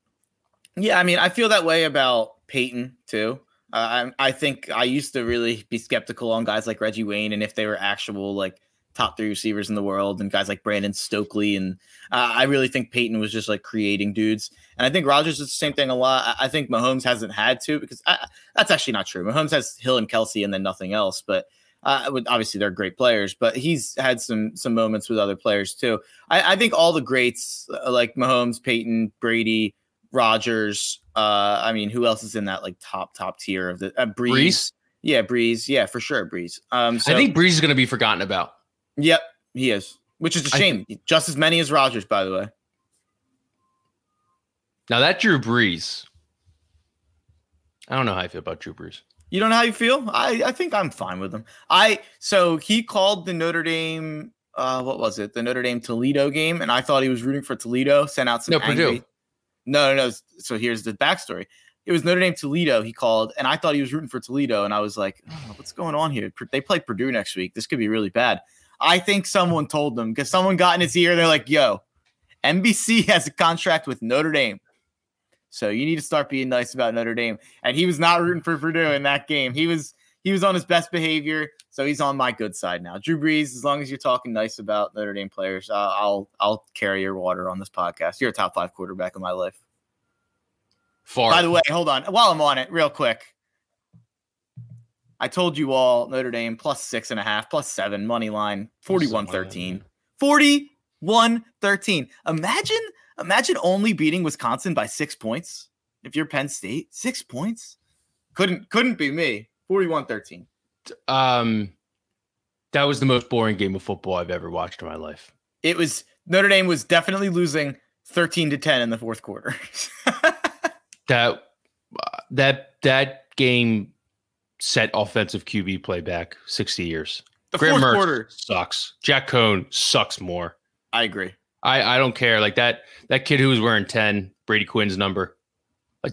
Speaker 3: Yeah, I mean, I feel that way about Peyton too. Uh, I, I think I used to really be skeptical on guys like Reggie Wayne and if they were actual like top three receivers in the world and guys like Brandon Stokley. And uh, I really think Peyton was just like creating dudes. And I think Rodgers is the same thing a lot. I, I think Mahomes hasn't had to because I, that's actually not true. Mahomes has Hill and Kelce and then nothing else. But Uh, obviously, they're great players, but he's had some some moments with other players too. I, I think all the greats uh, like Mahomes, Peyton, Brady, Rodgers. Uh, I mean, who else is in that like top top tier of the uh, Brees?
Speaker 2: Brees?
Speaker 3: Yeah, Brees. Yeah, for sure, Brees. Um, so,
Speaker 2: I think Brees is going to be forgotten about.
Speaker 3: Yep, he is, which is a shame. Just as many as Rodgers, by the way.
Speaker 2: Now that Drew Brees, I don't know how I feel about Drew Brees.
Speaker 3: You don't know how you feel? I, I think I'm fine with him. I so he called the Notre Dame uh what was it? The Notre Dame Toledo game, and I thought he was rooting for Toledo, sent out some
Speaker 2: No, Purdue.
Speaker 3: No, no, no. So here's the backstory. It was Notre Dame Toledo he called, and I thought he was rooting for Toledo, and I was like, oh, what's going on here? They play Purdue next week. This could be really bad. I think someone told them because someone got in his ear. They're like, yo, NBC has a contract with Notre Dame. So you need to start being nice about Notre Dame. And he was not rooting for Purdue in that game. He was he was on his best behavior, so he's on my good side now. Drew Brees, as long as you're talking nice about Notre Dame players, uh, I'll I'll carry your water on this podcast. You're a top five quarterback in my life.
Speaker 2: Far.
Speaker 3: By the way, hold on. While I'm on it, real quick, I told you all Notre Dame plus six and a half, plus seven money line, 41 13. 41 13. Imagine, imagine only beating Wisconsin by six points. If you're Penn State, six points couldn't couldn't be me. 41 13.
Speaker 2: um, that was the most boring game of football I've ever watched in my life.
Speaker 3: It was Notre Dame was definitely losing 13 to 10 in the fourth quarter.
Speaker 2: That that that game set offensive QB play back sixty years.
Speaker 3: the
Speaker 2: Graham
Speaker 3: fourth
Speaker 2: Mertz
Speaker 3: quarter.
Speaker 2: sucks. Jack Coan sucks more.
Speaker 3: I agree.
Speaker 2: I I don't care. Like that that kid who was wearing ten, Brady Quinn's number.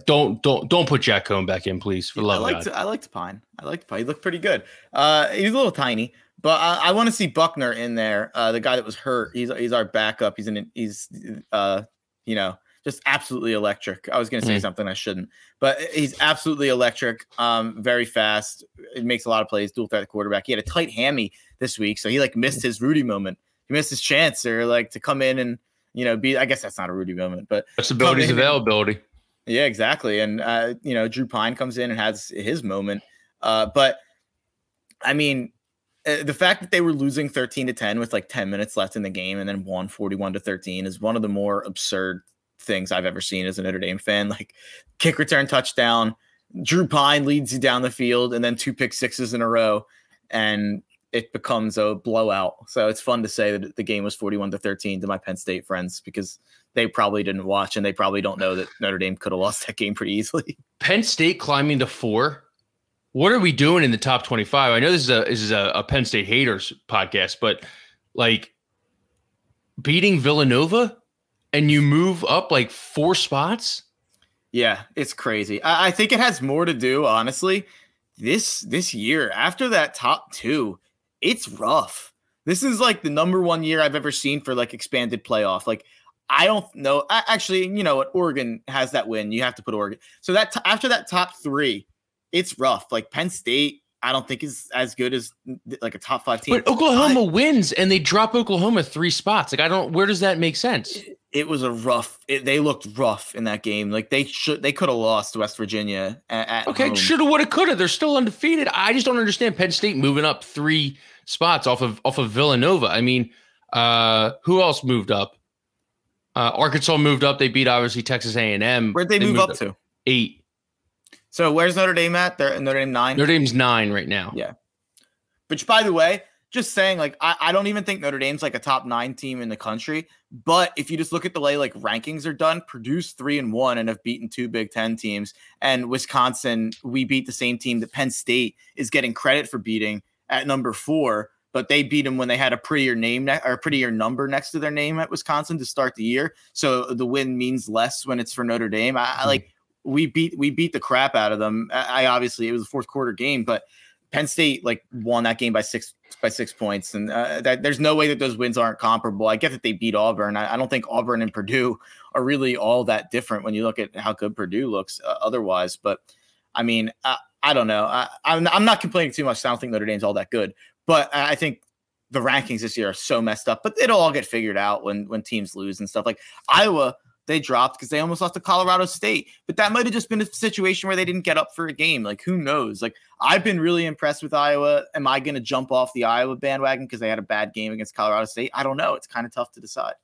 Speaker 2: Don't don't don't put Jack Coan back in, please, for
Speaker 3: I
Speaker 2: love of
Speaker 3: like
Speaker 2: God.
Speaker 3: I liked Pyne. I liked Pyne. He looked pretty good. Uh, he's a little tiny, but I, I want to see Buchner in there. Uh, the guy that was hurt. He's he's our backup. He's in. He's uh, you know, just absolutely electric. I was gonna say
Speaker 2: Mm.
Speaker 3: something I shouldn't, but he's absolutely electric. Um, very fast. It makes a lot of plays. Dual threat quarterback. He had a tight hammy this week, so he like missed his Rudy moment. He missed his chance, or like to come in and you know be. I guess that's not a Rudy moment, but in and-
Speaker 2: availability.
Speaker 3: Yeah, exactly. And uh, you know, Drew Pyne comes in and has his moment. Uh, but I mean, uh, the fact that they were losing 13 to 10 with like 10 minutes left in the game and then won 41 to 13 is one of the more absurd things I've ever seen as a Notre Dame fan. Like kick return touchdown, Drew Pyne leads you down the field and then two pick sixes in a row and it becomes a blowout. So it's fun to say that the game was 41 to 13 to my Penn State friends because they probably didn't watch and they probably don't know that Notre Dame could have lost that game pretty easily.
Speaker 2: Penn State climbing to four. What are we doing in the top twenty-five? I know this is a this is a, a Penn State haters podcast, but like beating Villanova and you move up like four spots.
Speaker 3: Yeah, it's crazy. I, I think it has more to do, honestly. This this year, after that top two, it's rough. This is like the number one year I've ever seen for like expanded playoff. Like, I don't know. a- Actually, you know what? Oregon has that win. You have to put Oregon. So that t- after that top three, it's rough. Like Penn State, I don't think is as good as like a top five team.
Speaker 2: But Oklahoma wins and they drop Oklahoma three spots. Like I don't. Where does that make sense?
Speaker 3: it was a rough. It, they looked rough in that game. Like they should, they could have lost West Virginia. At, at
Speaker 2: Okay, shoulda, woulda, coulda. They're still undefeated. I just don't understand Penn State moving up three spots off of off of Villanova. I mean, uh, who else moved up? Uh, Arkansas moved up. They beat obviously Texas A and M.
Speaker 3: Where'd they, move up to?
Speaker 2: Eight.
Speaker 3: So where's Notre Dame at? They're Notre Dame nine.
Speaker 2: Notre Dame's nine right now.
Speaker 3: Yeah. Which, by the way, just saying, like, I, I don't even think Notre Dame's like a top nine team in the country. But if you just look at the way like rankings are done, Purdue's three and one and have beaten two Big Ten teams. And Wisconsin, we beat the same team that Penn State is getting credit for beating at number four. But they beat them when they had a prettier name ne- or a prettier number next to their name at Wisconsin to start the year. So the win means less when it's for Notre Dame. I, I like we beat we beat the crap out of them. I, I obviously it was a fourth quarter game, but Penn State like won that game by six by six points, and uh, that there's no way that those wins aren't comparable. I get that they beat Auburn. I, I don't think Auburn and Purdue are really all that different when you look at how good Purdue looks uh, otherwise. But I mean, I, I don't know. I, I'm I'm not complaining too much. I don't think Notre Dame's all that good, but I think the rankings this year are so messed up. But it'll all get figured out when when teams lose and stuff. Like Iowa they dropped because they almost lost to Colorado State. But that might have just been a situation where they didn't get up for a game. Like, who knows? Like, I've been really impressed with Iowa. Am I going to jump off the Iowa bandwagon because they had a bad game against Colorado State? I don't know. It's kind of tough to decide.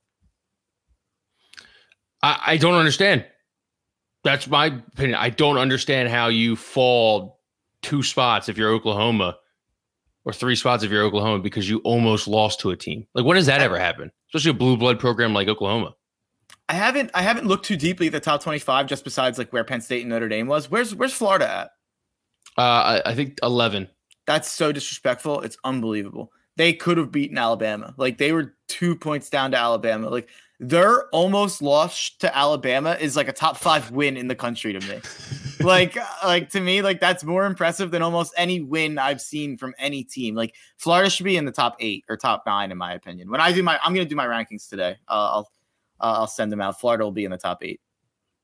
Speaker 2: I, I don't understand. That's my opinion. I don't understand how you fall two spots if you're Oklahoma or three spots if you're Oklahoma because you almost lost to a team. Like, when does that ever happen? Especially a blue blood program like Oklahoma.
Speaker 3: I haven't I haven't looked too deeply at the top 25 just besides like where Penn State and Notre Dame was. Where's where's Florida at?
Speaker 2: Uh, I, I think 11.
Speaker 3: That's so disrespectful. It's unbelievable. They could have beaten Alabama. Like they were two points down to Alabama. Like their almost loss to Alabama is like a top five win in the country to me. like, like to me, like that's more impressive than almost any win I've seen from any team. Like Florida should be in the top eight or top nine, in my opinion. When I do my, I'm gonna do my rankings today. Uh, I'll, uh, I'll send them out. Florida will be in the top eight.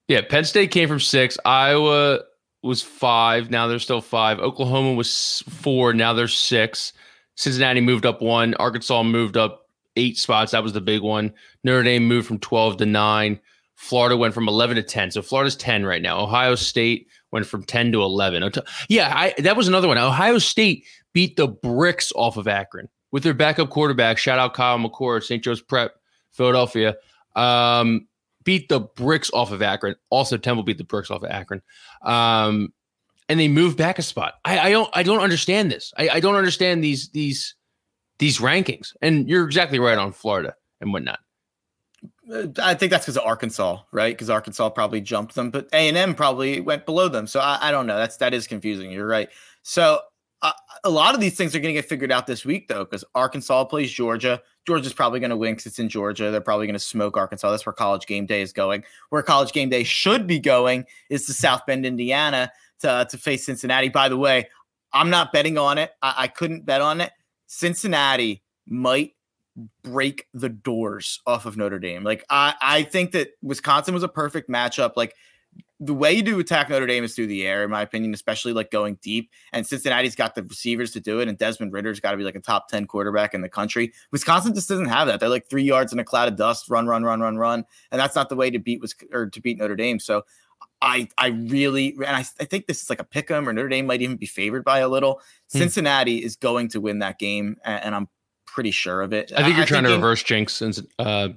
Speaker 2: Yeah, Penn State came from six. Iowa was five. Now they're still five. Oklahoma was four. Now they're six. Cincinnati moved up one. Arkansas moved up eight spots. That was the big one. Notre Dame moved from 12 to nine. Florida went from 11 to 10. So Florida's 10 right now. Ohio State went from 10 to 11. Yeah, I, that was another one. Ohio State beat the bricks off of Akron with their backup quarterback. Shout out Kyle McCord, St. Joe's Prep, Philadelphia. Um, beat the bricks off of Akron. Also, Temple beat the bricks off of Akron. Um, and they moved back a spot. I, I don't I don't understand this. I, I don't understand these these these rankings. And you're exactly right on Florida and whatnot.
Speaker 3: Uh, I think that's because of Arkansas, right? Because Arkansas probably jumped them, but A and M probably went below them. So I, I, don't know. That's that is confusing. You're right. So uh, a lot of these things are going to get figured out this week, though, because Arkansas plays Georgia. Georgia's probably going to win because it's in Georgia. They're probably going to smoke Arkansas. That's where College Game Day is going. Where College Game Day should be going is to South Bend, Indiana, to to face Cincinnati. By the way, I'm not betting on it. I, I couldn't bet on it. Cincinnati might break the doors off of Notre Dame. Like I, I think that Wisconsin was a perfect matchup. Like the way you do attack Notre Dame is through the air, in my opinion, especially like going deep. And Cincinnati's got the receivers to do it, and Desmond Ridder's got to be like a top 10 quarterback in the country. Wisconsin just doesn't have that. They're like three yards in a cloud of dust, run, run, run, run, run. And that's not the way to beat was or to beat Notre Dame. So I I really and I, I think this is like a pick 'em or Notre Dame might even be favored by a little. Hmm. Cincinnati is going to win that game, and, and I'm pretty sure of it.
Speaker 2: I think you're I trying think to reverse jinx uh,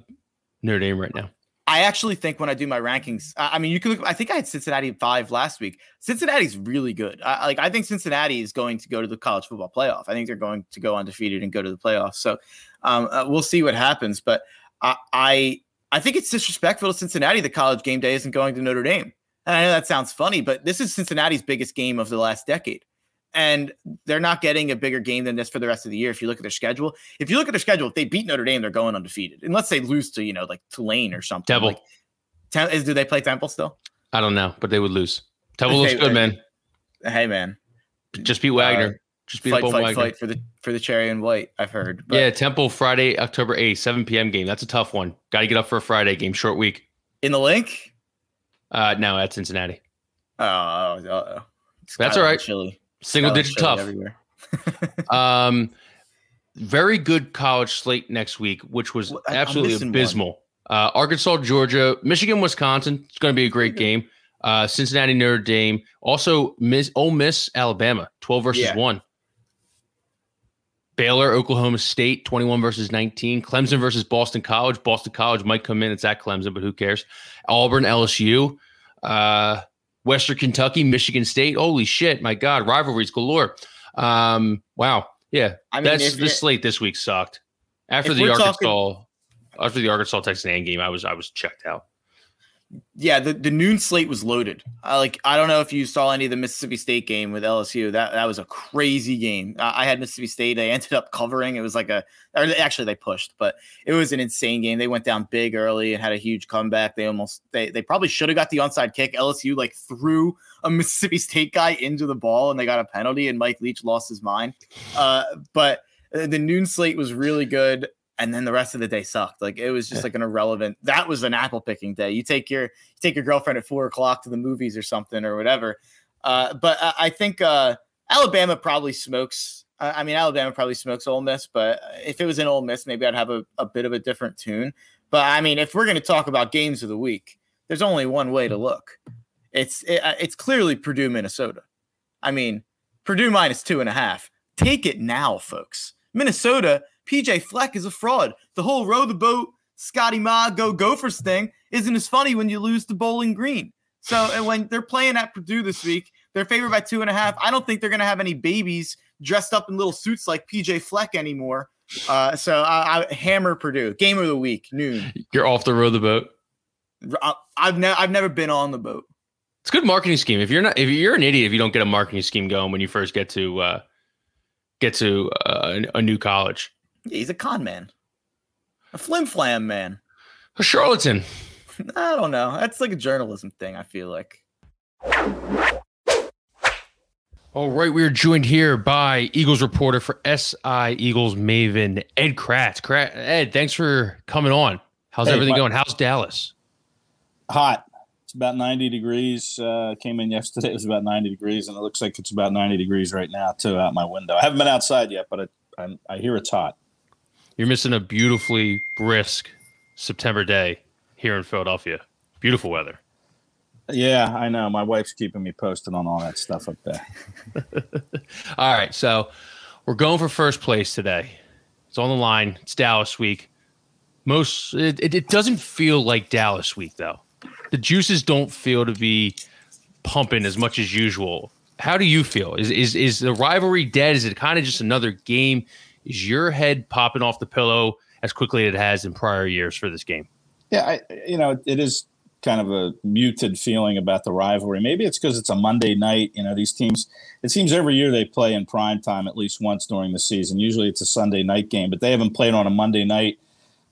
Speaker 2: Notre Dame right now.
Speaker 3: I actually think when I do my rankings, I mean, you can look. I think I had Cincinnati five last week. Cincinnati's really good. I, like I think Cincinnati is going to go to the college football playoff. I think they're going to go undefeated and go to the playoffs. So um, uh, we'll see what happens. But I, I I think it's disrespectful to Cincinnati. The college game day isn't going to Notre Dame. And I know that sounds funny, but this is Cincinnati's biggest game of the last decade and they're not getting a bigger game than this for the rest of the year. If you look at their schedule, if you look at their schedule, if they beat Notre Dame, they're going undefeated. Unless they lose to you know like Tulane or something.
Speaker 2: Temple.
Speaker 3: Like, Tem- is, do they play Temple still?
Speaker 2: I don't know, but they would lose. Temple looks good, man.
Speaker 3: Hey, man.
Speaker 2: Just beat Wagner. Uh, Just beat
Speaker 3: fight, fight,
Speaker 2: Wagner.
Speaker 3: fight for the for the cherry and white. I've heard.
Speaker 2: But yeah, Temple Friday, October eighth, seven p.m. game. That's a tough one. Got to get up for a Friday game. Short week.
Speaker 3: In the link?
Speaker 2: Uh, no, at Cincinnati.
Speaker 3: Oh, uh,
Speaker 2: that's all right.
Speaker 3: Chilly.
Speaker 2: Single digit tough.
Speaker 3: Everywhere.
Speaker 2: um, very good college slate next week, which was well, absolutely abysmal. Uh, Arkansas, Georgia, Michigan, Wisconsin. It's going to be a great game. Uh, Cincinnati, Notre Dame. Also, Miss Ole Miss, Alabama, twelve versus yeah. one. Baylor, Oklahoma State, 21 versus 19. Clemson versus Boston College. Boston College might come in. It's at Clemson, but who cares? Auburn, LSU. Uh, Western Kentucky, Michigan State. Holy shit, my God, rivalries galore. Um, wow. Yeah. I mean, that's the slate this week sucked. After the Arkansas talking, after the Arkansas Texas A&M game, I was I was checked out
Speaker 3: yeah, the, the noon slate was loaded. I like I don't know if you saw any of the Mississippi State game with LSU. That that was a crazy game. I, I had Mississippi State. They ended up covering. It was like a or actually they pushed, but it was an insane game. They went down big early and had a huge comeback. They almost they they probably should have got the onside kick. LSU like threw a Mississippi State guy into the ball and they got a penalty and Mike Leach lost his mind. Uh, but the noon slate was really good and then the rest of the day sucked. Like it was just like an irrelevant. That was an apple picking day. You take your you take your girlfriend at four o'clock to the movies or something or whatever. Uh, but I, I think uh, Alabama probably smokes. I mean, Alabama probably smokes Ole Miss. But if it was in Ole Miss, maybe I'd have a, a bit of a different tune. But I mean, if we're going to talk about games of the week, there's only one way to look. It's it, uh, it's clearly Purdue, Minnesota. I mean, Purdue minus two and a half. Take it now, folks. Minnesota, PJ Fleck is a fraud. The whole row the boat, Scotty Ma, go Gophers thing isn't as funny when you lose to Bowling Green. So when they're playing at Purdue this week, they're favored by two and a half. I don't think they're going to have any babies dressed up in little suits like PJ Fleck anymore. Uh, so I, I, hammer Purdue. Game of the week, noon.
Speaker 2: You're off the row the boat.
Speaker 3: I, I've never I've never been on the boat.
Speaker 2: It's a good marketing scheme. If you're not, if you're an idiot, if you don't get a marketing scheme going when you first get to uh, get to uh, a new college.
Speaker 3: Yeah, he's a con man, a flim flam man,
Speaker 2: a charlatan.
Speaker 3: I don't know. That's like a journalism thing. I feel like.
Speaker 2: All right, we are joined here by Eagles reporter for SI Eagles Maven Ed Kracz. Ed, thanks for coming on. How's hey, everything my- going? How's Dallas?
Speaker 4: Hot. It's about 90 degrees. Uh, came in yesterday. It was about 90 degrees, and it looks like it's about 90 degrees right now too out my window. I haven't been outside yet, but I, I hear it's hot.
Speaker 2: You're missing a beautifully brisk September day here in Philadelphia. Beautiful weather.
Speaker 4: Yeah, I know. My wife's keeping me posted on all that stuff up there.
Speaker 2: all right, so we're going for first place today. It's on the line. It's Dallas week. Most it, it, doesn't feel like Dallas week though the juices don't feel to be pumping as much as usual. How do you feel? Is is is the rivalry dead? Is it kind of just another game? Is your head popping off the pillow as quickly as it has in prior years for this game?
Speaker 4: Yeah, I, you know, it is kind of a muted feeling about the rivalry. Maybe it's because it's a Monday night. You know, these teams, it seems every year they play in prime time at least once during the season. Usually it's a Sunday night game, but they haven't played on a Monday night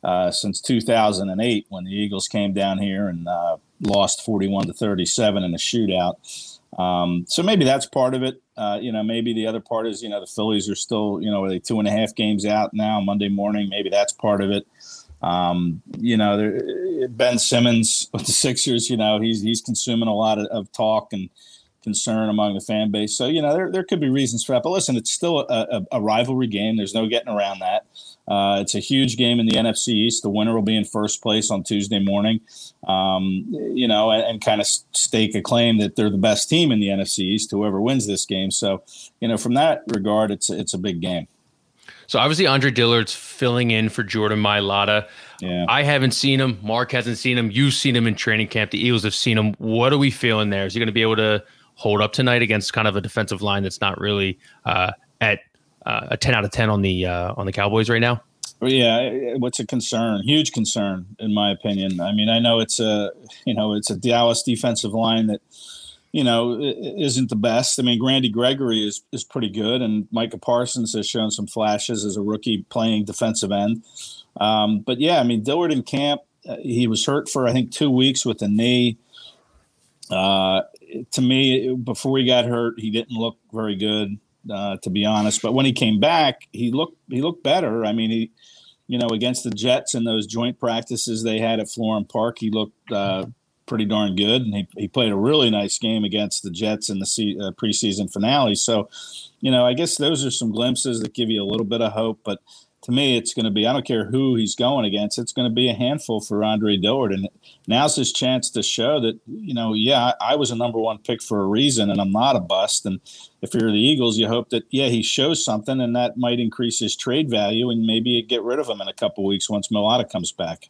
Speaker 4: uh, since 2008 when the Eagles came down here and uh, lost 41 to 37 in a shootout. Um, so maybe that's part of it. Uh, you know, maybe the other part is, you know, the Phillies are still, you know, are they two and a half games out now Monday morning? Maybe that's part of it. Um, you know, Ben Simmons with the Sixers, you know, he's he's consuming a lot of, of, talk and concern among the fan base. So, you know, there, there could be reasons for that. But listen, it's still a, a, a rivalry game. There's no getting around that. Uh, it's a huge game in the NFC East. The winner will be in first place on Tuesday morning, um, you know, and, and, kind of stake a claim that they're the best team in the NFC East, whoever wins this game. So, you know, from that regard, it's it's a big game.
Speaker 2: So obviously, Andre Dillard's filling in for Jordan Mailata. Yeah. I haven't seen him. Mark hasn't seen him. You've seen him in training camp. The Eagles have seen him. What are we feeling there? Is he going to be able to hold up tonight against kind of a defensive line that's not really uh, at uh, a 10 out of 10 on the uh, on the Cowboys right now?
Speaker 4: Yeah, what's a concern? Huge concern, in my opinion. I mean, I know it's a you know it's a Dallas defensive line that you know isn't the best. I mean, Randy Gregory is is pretty good, and Micah Parsons has shown some flashes as a rookie playing defensive end. Um, but yeah, I mean, Dillard in camp, uh, he was hurt for I think two weeks with a knee. Uh, to me, before he got hurt, he didn't look very good uh, to be honest. But when he came back, he looked he looked better. I mean, he you know against the Jets and those joint practices they had at Florham Park, he looked uh, pretty darn good, and he, he played a really nice game against the Jets in the se- uh, preseason finale. So, you know, I guess those are some glimpses that give you a little bit of hope, but to me, it's going to be, I don't care who he's going against, it's going to be a handful for Andre Dillard. And now's his chance to show that, you know, yeah, I, I, was a number one pick for a reason and I'm not a bust. And if you're the Eagles, you hope that, yeah, he shows something and that might increase his trade value and maybe get rid of him in a couple weeks once Mailata comes back.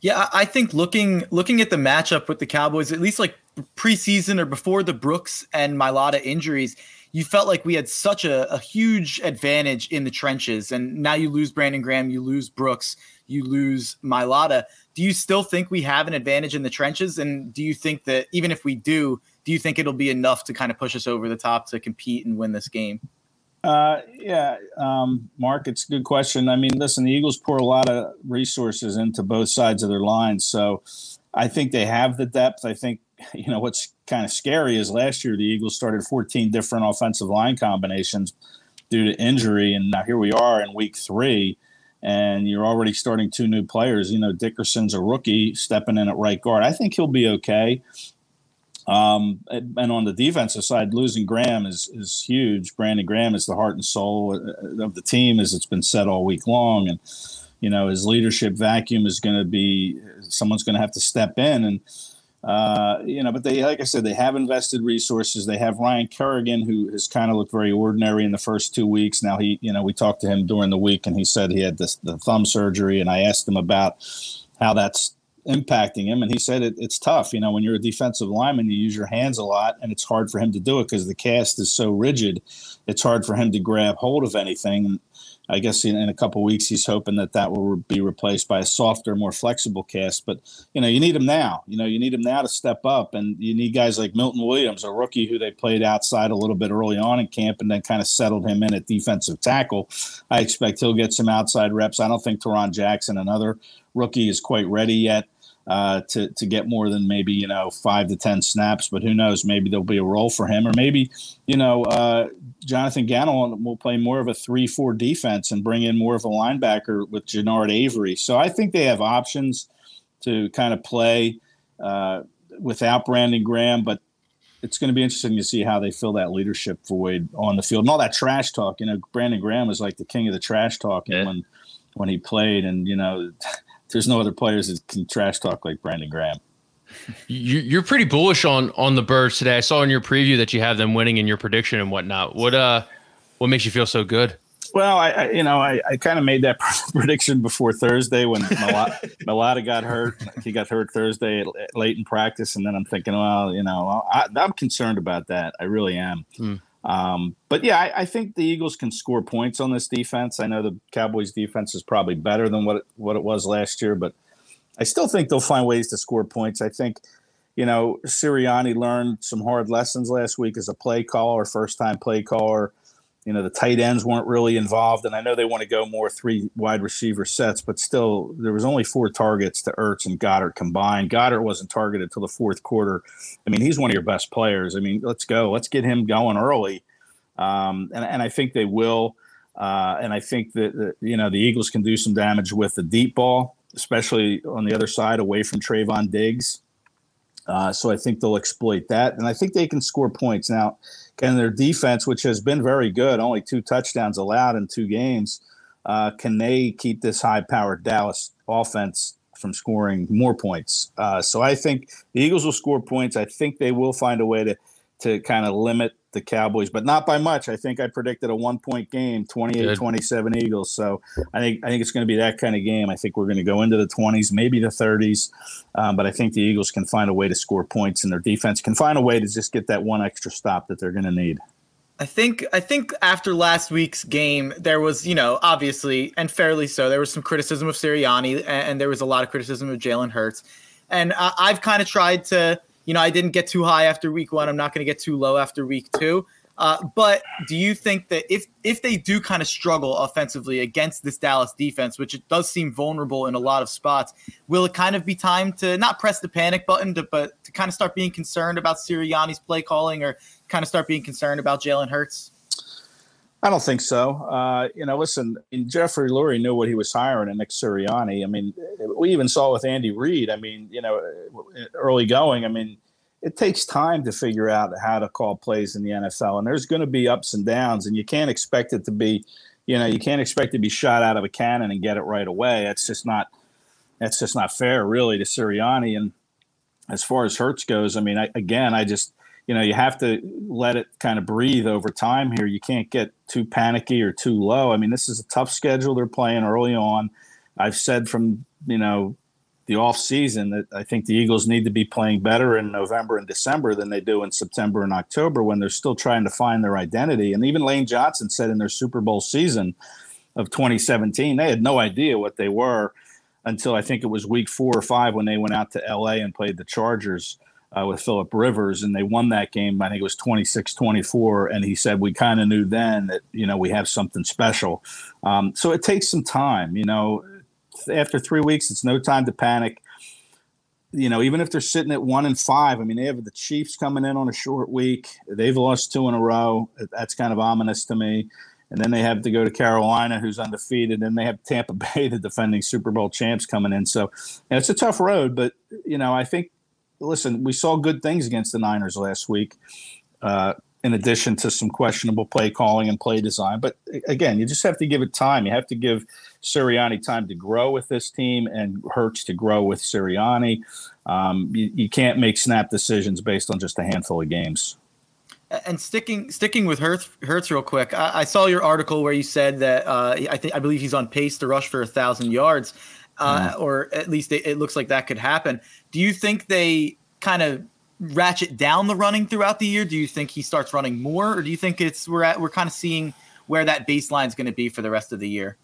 Speaker 3: Yeah, I think looking looking at the matchup with the Cowboys, at least like preseason or before the Brooks and Mailata injuries, you felt like we had such a, a huge advantage in the trenches. And now you lose Brandon Graham, you lose Brooks, you lose Mailata. Do you still think we have an advantage in the trenches? And do you think that even if we do, do you think it'll be enough to kind of push us over the top to compete and win this game?
Speaker 4: Uh, yeah, um, Mark, it's a good question. I mean, listen, the Eagles pour a lot of resources into both sides of their lines. So I think they have the depth. I think you know what's kind of scary is last year the Eagles started 14 different offensive line combinations due to injury, and now here we are in week three, and you're already starting two new players. You know, Dickerson's a rookie stepping in at right guard. I think he'll be okay. Um, and on the defensive side, losing Graham is is huge. Brandon Graham is the heart and soul uh, of the team, as it's been said all week long, and you know his leadership vacuum is going to be someone's going to have to step in and uh, you know, but they, like I said, they have invested resources. They have Ryan Kerrigan, who has kind of looked very ordinary in the first two weeks. Now he, you know, we talked to him during the week, and he said he had this, the thumb surgery, and I asked him about how that's impacting him, and he said it, it's tough. You know, when you're a defensive lineman, you use your hands a lot, and it's hard for him to do it because the cast is so rigid. It's hard for him to grab hold of anything. I guess in, in a couple weeks he's hoping that that will be replaced by a softer, more flexible cast. But you know, you need him now. You know, you need him now to step up, and you need guys like Milton Williams, a rookie who they played outside a little bit early on in camp, and then kind of settled him in at defensive tackle. I expect he'll get some outside reps. I don't think Tarron Jackson, another rookie, is quite ready yet uh, to to get more than maybe you know five to ten snaps. But who knows? Maybe there'll be a role for him, or maybe you know uh, Jonathan Gannon will play more of a three-four defense and bring in more of a linebacker with Genard Avery. So I think they have options to kind of play uh, without Brandon Graham, but. It's going to be interesting to see how they fill that leadership void on the field and all that trash talk. You know, Brandon Graham was like the king of the trash talking yeah. when when he played, and you know, there's no other players that can trash talk like Brandon Graham.
Speaker 2: You're pretty bullish on on the Birds today. I saw in your preview that you have them winning in your prediction and whatnot. What uh, what makes you feel so good?
Speaker 4: Well, I, I you know I, I kind of made that prediction before Thursday when Mailata got hurt. He got hurt Thursday late in practice, and then I'm thinking, well, you know, I, am concerned about that. I really am. Hmm. Um, but yeah, I, I, think the Eagles can score points on this defense. I know the Cowboys defense is probably better than what it, what it was last year, but I still think they'll find ways to score points. I think, you know, Sirianni learned some hard lessons last week as a play caller, first time play caller. You know, the tight ends weren't really involved, and I know they want to go more three wide receiver sets, but still, there was only four targets to Ertz and Goedert combined. Goedert wasn't targeted till the fourth quarter. I mean, he's one of your best players. I mean, let's go, let's get him going early, um, and and I think they will. Uh, and I think that, that you know the Eagles can do some damage with the deep ball, especially on the other side, away from Trevon Diggs. Uh, so I think they'll exploit that, and I think they can score points. Now, can their defense, which has been very good, only two touchdowns allowed in two games, uh, can they keep this high-powered Dallas offense from scoring more points? Uh, so I think the Eagles will score points. I think they will find a way to to kind of limit the Cowboys, but not by much. I think I predicted a one point game, 28 27 Eagles. So I think I think it's going to be that kind of game. I think we're going to go into the 20s, maybe the 30s, um, but I think the Eagles can find a way to score points and their defense can find a way to just get that one extra stop that they're going to need.
Speaker 3: I think I think after last week's game, there was, you know, obviously and fairly so, there was some criticism of Sirianni and, and there was a lot of criticism of Jalen Hurts. And I, I've kind of tried to you know, I didn't get too high after week one. I'm not going to get too low after week two. Uh, but do you think that if if they do kind of struggle offensively against this Dallas defense, which it does seem vulnerable in a lot of spots, will it kind of be time to not press the panic button, to, but to kind of start being concerned about Sirianni's play calling, or kind of start being concerned about Jalen Hurts?
Speaker 4: I don't think so. Uh, you know, listen, Jeffrey Lurie knew what he was hiring in Nick Sirianni. I mean, we even saw with Andy Reid. I mean, you know, early going. I mean, it takes time to figure out how to call plays in the NFL, and there's going to be ups and downs, and you can't expect it to be, you know, you can't expect to be shot out of a cannon and get it right away. That's just not, that's just not fair, really, to Sirianni. And as far as Hurts goes, I mean, I, again, I just you know you have to let it kind of breathe over time here. You can't get too panicky or too low. I mean this is a tough schedule they're playing early on. I've said from you know the off season that i think the eagles need to be playing better in november and december than they do in september and october when they're still trying to find their identity. And even lane johnson said in their super bowl season of 2017 they had no idea what they were until i think it was week four or five when they went out to la and played the chargers uh, with Philip Rivers, and they won that game. I think it was 26 24. And he said, We kind of knew then that, you know, we have something special. Um, so it takes some time. You know, after three weeks, it's no time to panic. You know, even if they're sitting at one and five, I mean, they have the Chiefs coming in on a short week. They've lost two in a row. That's kind of ominous to me. And then they have to go to Carolina, who's undefeated. And they have Tampa Bay, the defending Super Bowl champs, coming in. So it's a tough road. But, you know, I think listen, we saw good things against the Niners last week. Uh, in addition to some questionable play calling and play design. But again, you just have to give it time. You have to give Sirianni time to grow with this team and Hurts to grow with Sirianni. Um, you, you can't make snap decisions based on just a handful of games.
Speaker 3: And sticking sticking with Hurts, Hurts real quick. I, I saw your article where you said that uh, I think I believe he's on pace to rush for a thousand yards, uh, or at least it, it looks like that could happen. Do you think they kind of ratchet down the running throughout the year? Do you think he starts running more, or do you think it's we're at we're kind of seeing where that baseline is going to be for the rest of the year?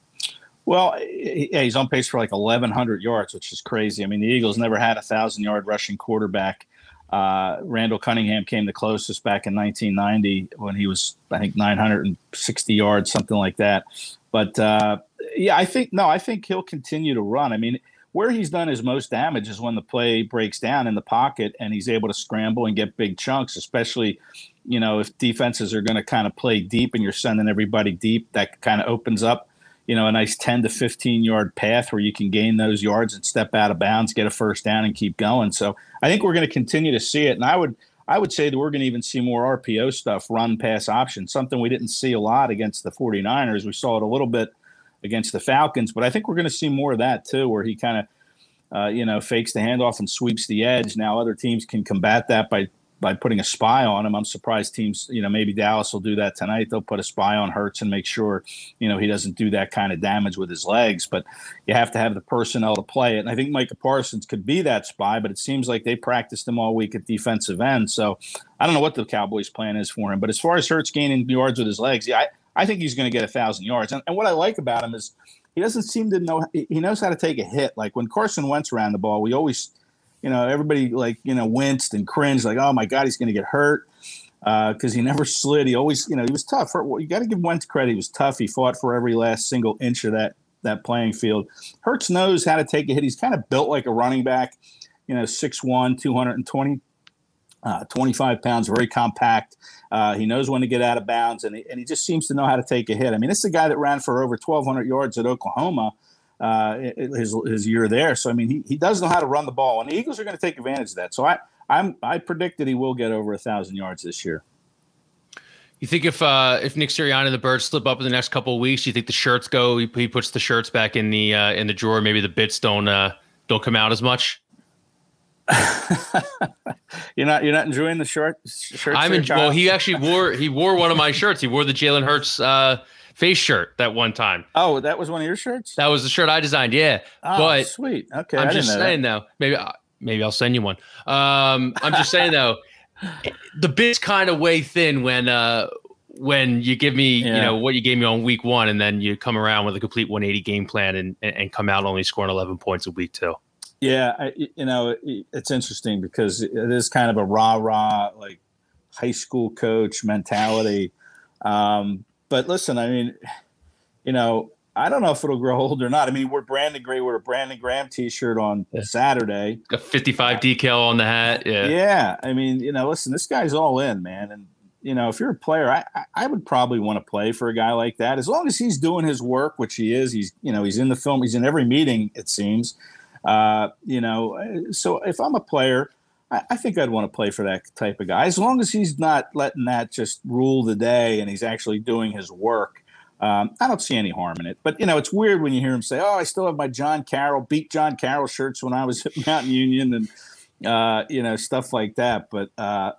Speaker 4: Well, yeah, he's on pace for like 1,100 yards, which is crazy. I mean, the Eagles never had a thousand yard rushing quarterback uh, Randall Cunningham came the closest back in 1990 when he was, I think, 960 yards, something like that. But uh, yeah, I think no, I think he'll continue to run. I mean, where he's done his most damage is when the play breaks down in the pocket and he's able to scramble and get big chunks, especially, you know, if defenses are going to kind of play deep and you're sending everybody deep, that kind of opens up you know, a nice 10 to 15 yard path where you can gain those yards and step out of bounds, get a first down and keep going. So I think we're going to continue to see it. And I would, I would say that we're going to even see more RPO stuff, run pass options, something we didn't see a lot against the 49ers. We saw it a little bit against the Falcons, but I think we're going to see more of that too, where he kind of, uh, you know, fakes the handoff and sweeps the edge. Now other teams can combat that by by putting a spy on him. I'm surprised teams, you know, maybe Dallas will do that tonight. They'll put a spy on Hurts and make sure, you know, he doesn't do that kind of damage with his legs. But you have to have the personnel to play it. And I think Micah Parsons could be that spy, but it seems like they practiced him all week at defensive end. So I don't know what the Cowboys' plan is for him. But as far as Hurts gaining yards with his legs, yeah, I, I think he's going to get a thousand yards. And, and what I like about him is he doesn't seem to know he knows how to take a hit. Like when Carson Wentz ran the ball, we always you know, everybody like, you know, winced and cringed, like, oh my God, he's going to get hurt because uh, he never slid. He always, you know, he was tough. You got to give Wentz credit. He was tough. He fought for every last single inch of that that playing field. Hurts knows how to take a hit. He's kind of built like a running back, you know, 6'1", 220, uh, 25 pounds, very compact. Uh, he knows when to get out of bounds, and he, and he just seems to know how to take a hit. I mean, this is a guy that ran for over 1,200 yards at Oklahoma uh, his his year there. So I mean, he, he does know how to run the ball, and the Eagles are going to take advantage of that. So I I'm I predict that he will get over a thousand yards this year.
Speaker 2: You think if uh, if Nick Sirianni and the Birds slip up in the next couple of weeks, you think the shirts go? He, he puts the shirts back in the uh, in the drawer. Maybe the bits don't uh, don't come out as much.
Speaker 4: you're not you're not enjoying the short shirt.
Speaker 2: I'm in, well. He actually wore he wore one of my shirts. He wore the Jalen Hurts uh, face shirt that one time.
Speaker 4: Oh, that was one of your shirts.
Speaker 2: That was the shirt I designed. Yeah,
Speaker 4: oh,
Speaker 2: but
Speaker 4: sweet. Okay,
Speaker 2: I'm just saying that. though. Maybe uh, maybe I'll send you one. Um, I'm just saying though, the bit's kind of way thin when uh when you give me yeah. you know what you gave me on week one, and then you come around with a complete 180 game plan and and come out only scoring 11 points a week two.
Speaker 4: Yeah, I, you know it's interesting because it is kind of a rah rah like high school coach mentality. Um, but listen, I mean, you know, I don't know if it'll grow old or not. I mean, we're Brandon Gray. We're a Brandon Graham T-shirt on yeah. Saturday.
Speaker 2: A 55 decal on the hat. Yeah.
Speaker 4: Yeah. I mean, you know, listen, this guy's all in, man. And you know, if you're a player, I I would probably want to play for a guy like that as long as he's doing his work, which he is. He's you know he's in the film. He's in every meeting. It seems. Uh, you know, so if I'm a player, I, I think I'd want to play for that type of guy as long as he's not letting that just rule the day and he's actually doing his work. Um, I don't see any harm in it. But you know, it's weird when you hear him say, "Oh, I still have my John Carroll beat John Carroll shirts when I was at Mount Union," and uh, you know, stuff like that. But uh,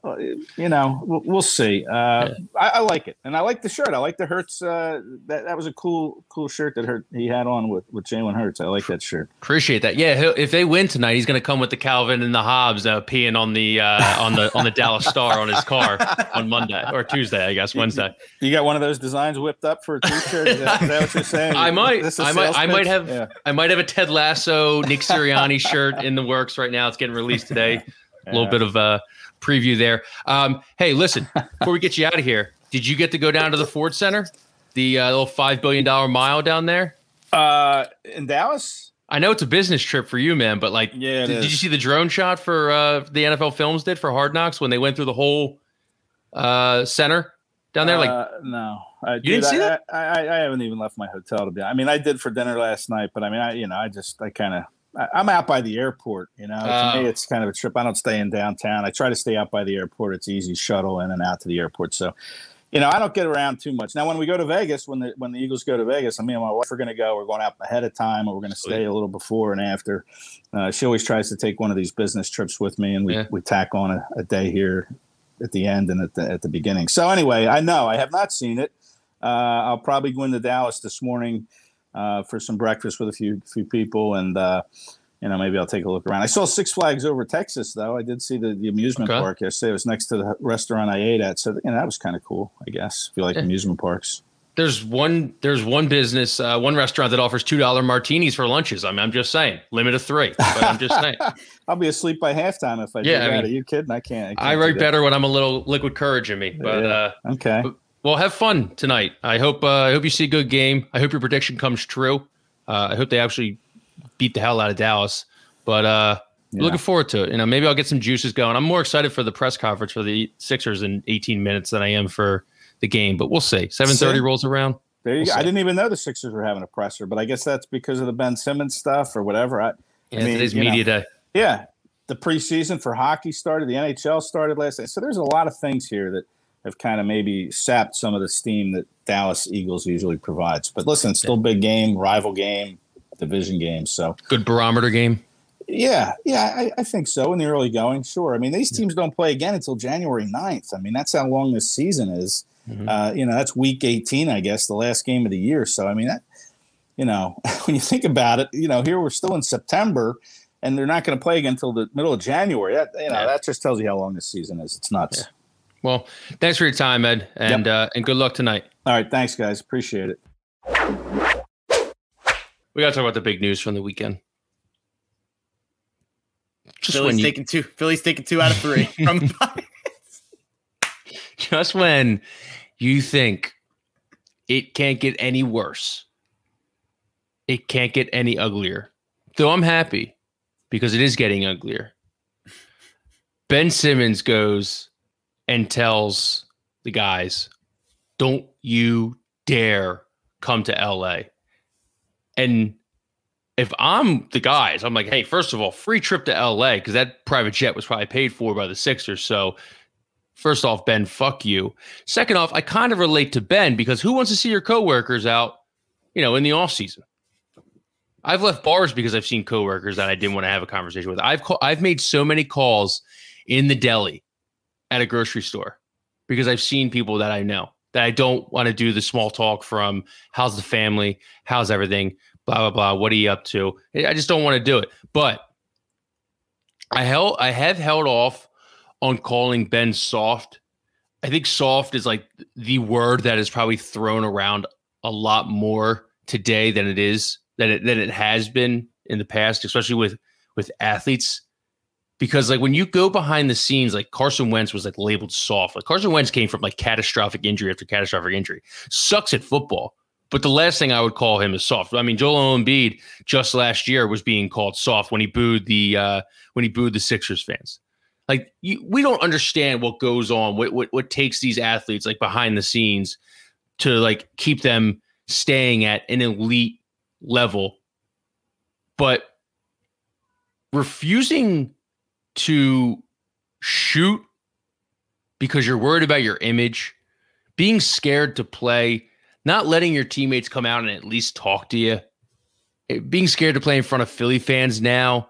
Speaker 4: you know, we'll, we'll see. Uh, yeah. I, I, like it, and I like the shirt. I like the Hurts. Uh, that that was a cool, cool shirt that Hurt he had on with with Jalen Hurts. I like that shirt.
Speaker 2: Appreciate that. Yeah, if they win tonight, he's going to come with the Calvin and the Hobbes uh, peeing on the uh, on the on the Dallas Star on his car on Monday or Tuesday, I guess Wednesday.
Speaker 4: You got one of those designs whipped up for a T-shirt. Is that, is that what you're saying?
Speaker 2: I might. I might. I might have. Yeah. I might have a Ted Lasso, Nick Sirianni shirt in the works right now. It's getting released today. A little bit of a preview there. Um, hey, listen, before we get you out of here, did you get to go down to the Ford Center, the uh, little five billion dollar mile down there?
Speaker 4: Uh, in Dallas.
Speaker 2: I know it's a business trip for you, man, but like, yeah, did, did, you see the drone shot for uh, the NFL Films did for Hard Knocks when they went through the whole uh, center down there? Like,
Speaker 4: uh, no, I,
Speaker 2: you dude, didn't see
Speaker 4: I, that? I, I, I, haven't even left my hotel to be. I mean, I did for dinner last night, but I mean, I you know, I just I kind of I, I'm out by the airport. You know, to me, it's kind of a trip. I don't stay in downtown. I try to stay out by the airport. It's easy shuttle in and out to the airport. So, you know, I don't get around too much. Now, when we go to Vegas, when the when the Eagles go to Vegas, I mean, my wife are going to go. We're going out ahead of time, or we're going to stay a little before and after. Uh, she always tries to take one of these business trips with me, and we
Speaker 2: Yeah.
Speaker 4: we tack on a, a day here at the end and at the at the beginning. So anyway, I know I have not seen it. Uh, I'll probably go into Dallas this morning uh, for some breakfast with a few few people, and uh, you know maybe I'll take a look around. I saw Six Flags over Texas though. I did see the, the amusement
Speaker 2: Okay.
Speaker 4: park yesterday. It was next to the restaurant I ate at, so you know that was kind of cool. I guess if you like
Speaker 2: Yeah.
Speaker 4: amusement parks.
Speaker 2: There's one. There's one business, uh, one restaurant that offers two dollar martinis for lunches. I mean, I'm just saying, limit of three. But I'm just saying,
Speaker 4: I'll be asleep by halftime if I do
Speaker 2: Yeah, I
Speaker 4: that.
Speaker 2: mean,
Speaker 4: Are you kidding? I can't. I,
Speaker 2: I
Speaker 4: can't do
Speaker 2: write better when I'm a little liquid courage in me. But
Speaker 4: Yeah.
Speaker 2: uh,
Speaker 4: Okay.
Speaker 2: Well, have fun tonight. I hope. Uh, I hope you see a good game. I hope your prediction comes true. Uh, I hope they actually beat the hell out of Dallas. But uh,
Speaker 4: Yeah.
Speaker 2: looking forward to it. You know, maybe I'll get some juices going. I'm more excited for the press conference for the Sixers in 18 minutes than I am for the game. But we'll see. 7:30
Speaker 4: See?
Speaker 2: rolls around.
Speaker 4: There you
Speaker 2: We'll
Speaker 4: go. I didn't even know the Sixers were having a presser, but I guess that's because of the Ben Simmons stuff or whatever. I,
Speaker 2: Yeah,
Speaker 4: I mean,
Speaker 2: today's
Speaker 4: you know,
Speaker 2: media day.
Speaker 4: Yeah, the preseason for hockey started. The NHL started last night. So there's a lot of things here that have kind of maybe sapped some of the steam that Dallas Eagles usually provides. But listen, still big game, rival game, division game. So
Speaker 2: Good barometer game.
Speaker 4: yeah, yeah, I, I think so in the early going. Sure. I mean, these teams don't play again until January 9th. I mean, that's how long this season is.
Speaker 2: Mhm.
Speaker 4: Uh, you know, that's week 18, I guess, the last game of the year. So, I mean, that, you know, when you think about it, you know, here we're still in September and they're not going to play again until the middle of January. That, you know,
Speaker 2: Yeah.
Speaker 4: that just tells you how long this season is. It's nuts.
Speaker 2: Yeah. Well, thanks for your time, Ed, and uh, and good luck tonight.
Speaker 4: All right. Thanks, guys. Appreciate it.
Speaker 2: We got to talk about the big news from the weekend. Just
Speaker 3: Philly's
Speaker 2: when you,
Speaker 3: taking two. Philly's taking two out of three from the
Speaker 2: just when you think it can't get any worse, it can't get any uglier. Though I'm happy because it is getting uglier. Ben Simmons goes and tells the guys, "Don't you dare come to LA." And if I'm the guys, I'm like, "Hey, first of all, free trip to LA because that private jet was probably paid for by the Sixers." So First off, Ben, fuck you. Second off, I kind of relate to Ben because who wants to see your coworkers out, you know, in the off season? I've left bars because I've seen coworkers that I didn't want to have a conversation with. I've call, I've made so many calls in the deli at a grocery store because I've seen people that I know that I don't want to do the small talk from how's the family, how's everything, blah blah blah. What are you up to? I just don't want to do it. But I held I have held off on calling Ben soft. I think soft is like the word that is probably thrown around a lot more today than it is than it than it has been in the past, especially with with athletes. Because like when you go behind the scenes, like Carson Wentz was like labeled soft. Like Carson Wentz came from like catastrophic injury after catastrophic injury. Sucks at football. But the last thing I would call him is soft. I mean, Joel Embiid just last year was being called soft when he booed the uh, when he booed the Sixers fans. Like you, we don't understand what goes on, what, what what takes these athletes like behind the scenes to like keep them staying at an elite level, but refusing to shoot because you're worried about your image, being scared to play, not letting your teammates come out and at least talk to you, eh, being scared to play in front of Philly fans now.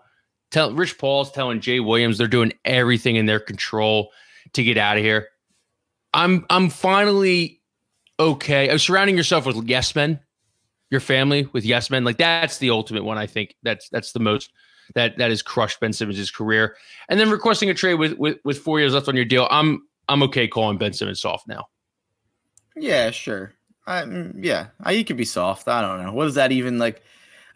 Speaker 2: Tell Rich Paul's telling Jay Williams they're doing everything in their control to get out of here. I'm I'm finally okay. I'm surrounding yourself with yes men, your family with yes men. Like that's the ultimate one. I think that's that's the most that that has crushed Ben Simmons' career. And then requesting a trade with with with four years left on your deal. I'm I'm okay calling Ben Simmons soft now.
Speaker 3: Yeah, sure. I, mm, yeah, I, you could be soft. I don't know. What does that even like?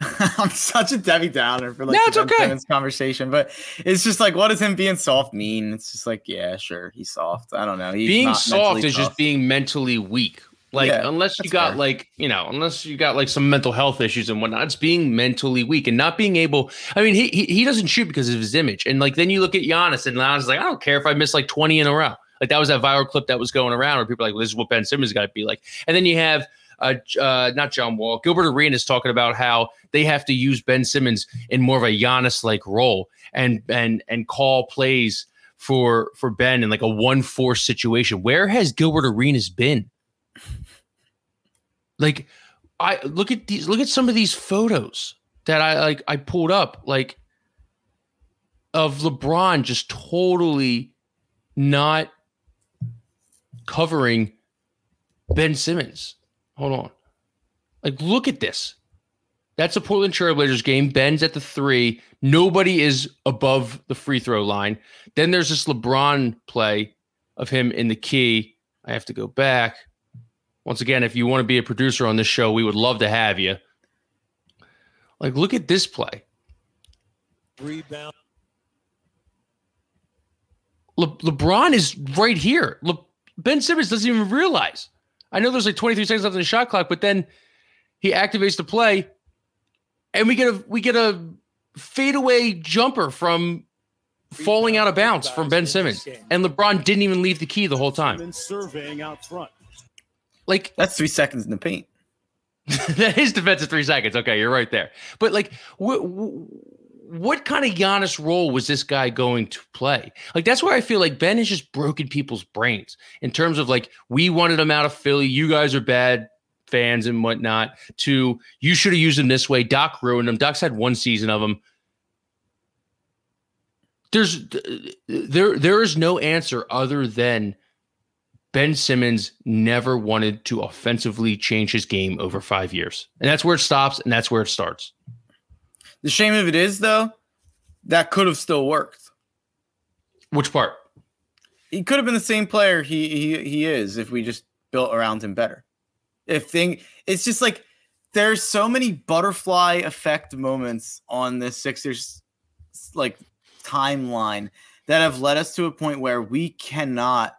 Speaker 3: I'm such a Debbie Downer for like
Speaker 2: No, it's okay.
Speaker 3: Simmons conversation, but it's just like, what does him being soft mean? It's just like, yeah, sure, he's soft. I don't know. He's
Speaker 2: being soft is
Speaker 3: tough.
Speaker 2: just being mentally weak. Like
Speaker 3: Yeah,
Speaker 2: unless you got
Speaker 3: fair.
Speaker 2: like you know, unless you got like some mental health issues and whatnot, it's being mentally weak and not being able. I mean, he he, he doesn't shoot because of his image, and like then you look at Giannis and Giannis is like, I don't care if I miss like twenty in a row. Like that was that viral clip that was going around where people are like, well, this is what Ben Simmons got to be like. And then you have uh, uh, not John Wall, Gilbert Arenas talking about how they have to use Ben Simmons in more of a Giannis like role and and and call plays for for Ben in like a one four situation. Where has Gilbert Arenas been? Like, I look at these. Look at some of these photos that I like. I pulled up like of LeBron just totally not covering Ben Simmons. Hold on. Like, look at this. That's a Portland Trailblazers game. Ben's at the three. Nobody is above the free throw line. Then there's this LeBron play of him in the key. I have to go back. Once again, if you want to be a producer on this show, we would love to have you. Like, look at this play. Rebound. Le- LeBron is right here. Le- ben Simmons doesn't even realize. I know there's like 23 seconds left in the shot clock, but then he activates the play, and we get a we get a fadeaway jumper from falling out of bounds from Ben Simmons, and LeBron didn't even leave the key the whole time. Surveying out front, like
Speaker 3: that's three seconds in the paint.
Speaker 2: that is defensive three seconds. Okay, you're right there. But like, wh- wh- what kind of Giannis role was this guy going to play? Like that's where I feel like Ben has just broken people's brains in terms of like we wanted him out of Philly. You guys are bad fans and whatnot. To you should have used him this way. Doc ruined him. Doc's had one season of him. There's there there is no answer other than Ben Simmons never wanted to offensively change his game over five years, and that's where it stops, and that's where it starts.
Speaker 3: The shame of it is, though, that could have still worked.
Speaker 2: Which part?
Speaker 3: He could have been the same player he he he is if we just built around him better. If thing, it's just like there's so many butterfly effect moments on the Sixers like timeline that have led us to a point where we cannot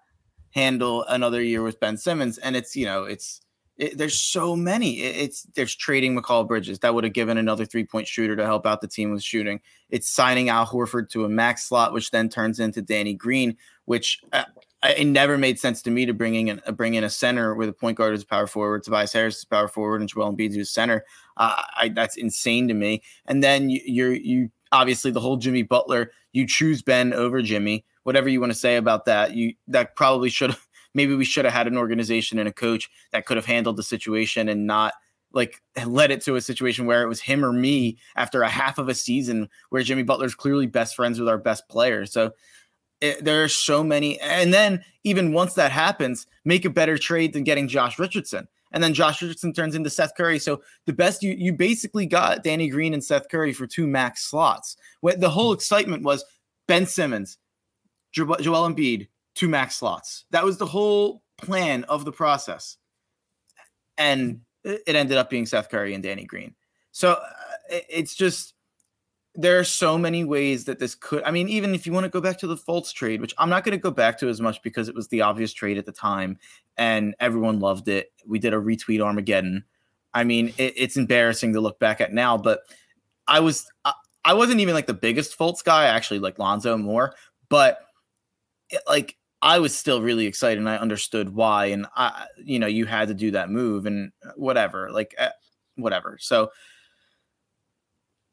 Speaker 3: handle another year with Ben Simmons, and it's you know it's it, there's so many. It, it's there's trading Mikal Bridges that would have given another three point shooter to help out the team with shooting. It's signing Al Horford to a max slot, which then turns into Danny Green, which uh, it never made sense to me to bring in uh, bring in a center with a point guard as a power forward, Tobias Harris as power forward, and Joel Embiid who's center. Uh, I, that's insane to me. And then you, you're you obviously the whole Jimmy Butler. You choose Ben over Jimmy. Whatever you want to say about that, you that probably should maybe we should have had an organization and a coach that could have handled the situation and not like led it to a situation where it was him or me after a half of a season where Jimmy Butler's clearly best friends with our best player. So it, there are so many. And then even once that happens, make a better trade than getting Josh Richardson. And then Josh Richardson turns into Seth Curry. So the best you you basically got Danny Green and Seth Curry for two max slots. The whole excitement was Ben Simmons, Joel Embiid, two max slots. That was the whole plan of the process. And it ended up being Seth Curry and Danny Green. So uh, it's just there are so many ways that this could. I mean, even if you want to go back to the Fultz trade, which I'm not going to go back to as much because it was the obvious trade at the time and everyone loved it. We did a retweet Armageddon. I mean, it, it's embarrassing to look back at now, but I was I, I wasn't even like the biggest Fultz guy. I actually like Lonzo more, but like I was still really excited and I understood why. And I, you know, you had to do that move and whatever, like uh, whatever. So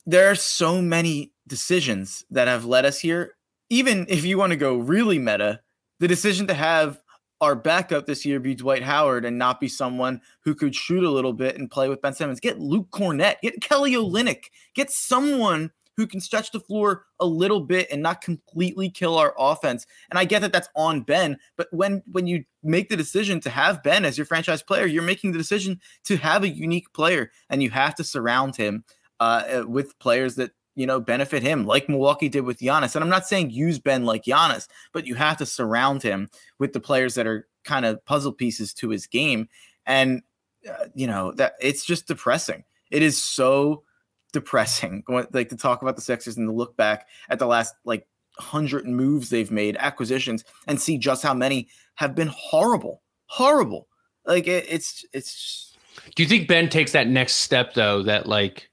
Speaker 3: there are so many decisions that have led us here. Even if you want to go really meta, the decision to have our backup this year be Dwight Howard and not be someone who could shoot a little bit and play with Ben Simmons. Get Luke Kornet, get Kelly Olynyk, get someone who can stretch the floor a little bit and not completely kill our offense. And I get that that's on Ben, but when when you make the decision to have Ben as your franchise player, you're making the decision to have a unique player, and you have to surround him uh, uh, with players that you know benefit him, like Milwaukee did with Giannis. And I'm not saying use Ben like Giannis, but you have to surround him with the players that are kind of puzzle pieces to his game. And uh, you know that it's just depressing. It is so depressing. Like to talk about the Sixers and to look back at the last like hundred moves they've made, acquisitions, and see just how many have been horrible, horrible. Like it, it's it's.
Speaker 2: Do you think Ben takes that next step though? That like,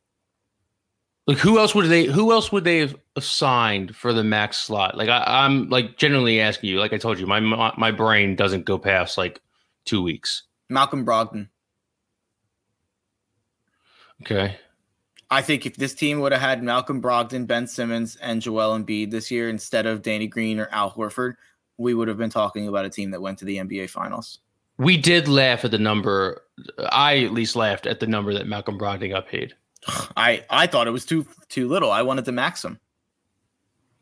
Speaker 2: like who else would they? Who else would they have assigned for the max slot? Like I, am like generally asking you. Like I told you, my my brain doesn't go past like two weeks.
Speaker 3: Malcolm Brogdon.
Speaker 2: Okay.
Speaker 3: I think if this team would have had Malcolm Brogdon, Ben Simmons, and Joel Embiid this year instead of Danny Green or Al Horford, we would have been talking about a team that went to the NBA Finals.
Speaker 2: We did laugh at the number. I at least laughed at the number that Malcolm Brogdon got paid.
Speaker 3: I I thought it was too too little. I wanted to max him.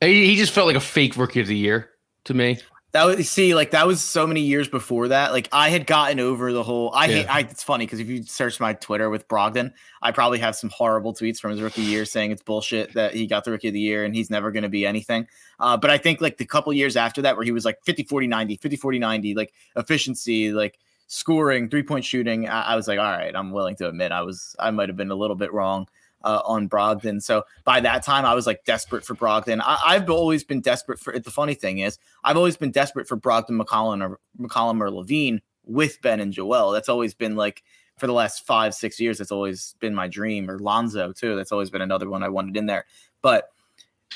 Speaker 2: He, he just felt like a fake rookie of the year to me.
Speaker 3: That was see, like that was so many years before that. Like I had gotten over the whole. I hate. I, it's funny because if you search my Twitter with Brogdon, I probably have some horrible tweets from his rookie year saying it's bullshit that he got the rookie of the year and he's never going to be anything. Uh, but I think like the couple years after that, where he was like 50, 40, 90, 50, 40, 90, like efficiency, like scoring, three point shooting, I, I was like, all right, I'm willing to admit I was, I might have been a little bit wrong uh, on Brogdon. So by that time, I was like desperate for Brogdon. I, I've always been desperate for it. The funny thing is, I've always been desperate for Brogdon, McCollum, or McCollum or LaVine with Ben and Joel. That's always been like for the last five, six years. That's always been my dream. Or Lonzo too. That's always been another one I wanted in there. But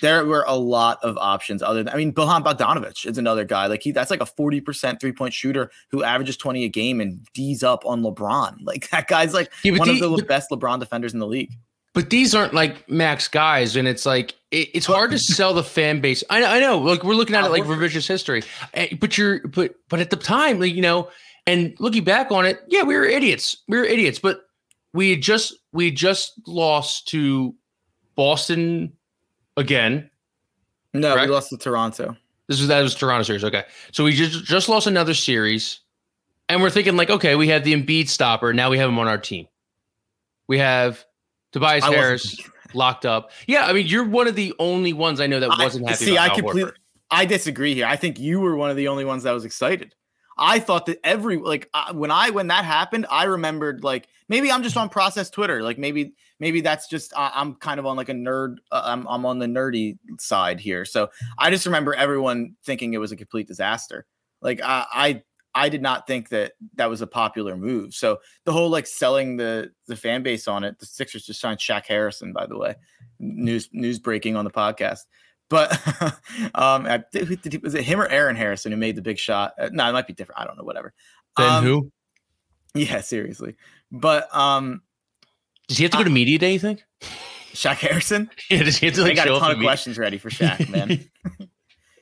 Speaker 3: there were a lot of options other than I mean, Bojan Bogdanovic is another guy. Like he that's like a 40% three-point shooter who averages 20 a game and D's up on LeBron. Like that guy's like
Speaker 2: Yeah,
Speaker 3: one
Speaker 2: the-
Speaker 3: of the
Speaker 2: but-
Speaker 3: best LeBron defenders in the league.
Speaker 2: But these aren't like max guys, and it's like it, it's hard to sell the fan base. I, I know, like we're looking at it like revisionist history, Eh, but you're but but at the time, like you know, and looking back on it, yeah, we were idiots. We were idiots, but we had just we just lost to Boston again.
Speaker 3: No,
Speaker 2: Correct?
Speaker 3: we lost to Toronto.
Speaker 2: This was that was Toronto series. Okay, so we just just lost another series, and we're thinking like, okay, we have the Embiid stopper. Now we have him on our team. We have Tobias
Speaker 3: I
Speaker 2: Harris locked up. Yeah, I mean, you're one of the only ones I know that wasn't
Speaker 3: I,
Speaker 2: happy.
Speaker 3: see,
Speaker 2: about
Speaker 3: I completely. I disagree here. I think you were one of the only ones that was excited. I thought that every like uh, when I when that happened, I remembered like maybe I'm just on process Twitter. Like maybe maybe that's just uh, I'm kind of on like a nerd. Uh, I'm I'm on the nerdy side here. So I just remember everyone thinking it was a complete disaster. Like I I I did not think that that was a popular move. So the whole like selling the the fan base on it. The Sixers just signed Shaq Harrison, by the way. News news breaking on the podcast. But um, I, did was it him or Aaron Harrison who made the big shot? Uh, no, it might be different. I don't know. Whatever.
Speaker 2: Then
Speaker 3: Um,
Speaker 2: who?
Speaker 3: Yeah, seriously. But um,
Speaker 2: Does he have to go to media day? You think?
Speaker 3: Shaq Harrison.
Speaker 2: Yeah, does he have to like?
Speaker 3: I
Speaker 2: got
Speaker 3: a ton of
Speaker 2: media-
Speaker 3: questions ready for Shaq, man.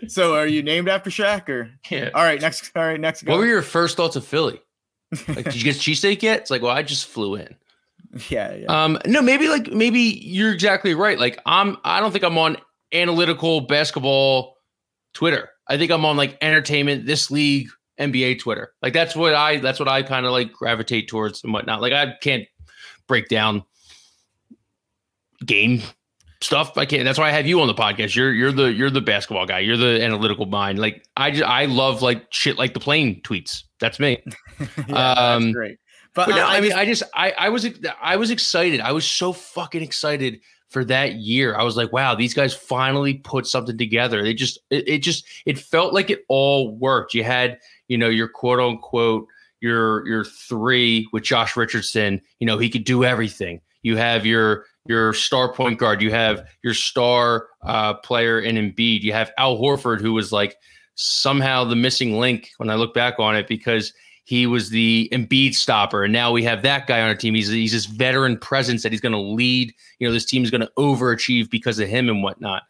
Speaker 3: so, are you named after Shaq or?
Speaker 2: Yeah.
Speaker 3: All right, next. All right, next.
Speaker 2: What
Speaker 3: go.
Speaker 2: were your first thoughts of Philly? Like, did you get cheesesteak yet? It's like, well, I just flew in.
Speaker 3: yeah, yeah.
Speaker 2: Um, no, maybe like maybe you're exactly right. Like I'm, I don't think I'm on analytical basketball Twitter. I think I'm on like entertainment, this league, NBA Twitter. Like that's what I, that's what I kind of like gravitate towards and whatnot. Like I can't break down game stuff. I can't. That's why I have you on the podcast. You're you're the you're the basketball guy. You're the analytical mind. Like I just I love like shit like the plane tweets. That's me.
Speaker 3: yeah
Speaker 2: um,
Speaker 3: that's great. But,
Speaker 2: But no,
Speaker 3: I,
Speaker 2: I, mean,
Speaker 3: just-
Speaker 2: I just, I, I was, I was excited. I was so fucking excited for that year. I was like, wow, these guys finally put something together. They just, it, it just, it felt like it all worked. You had, you know, your quote unquote, your, your three with Josh Richardson. You know, he could do everything. You have your, your star point guard. You have your star uh, player in Embiid. You have Al Horford, who was like somehow the missing link when I look back on it because he was the Embiid stopper, and now we have that guy on our team. He's he's this veteran presence that he's going to lead. You know, this team is going to overachieve because of him and whatnot.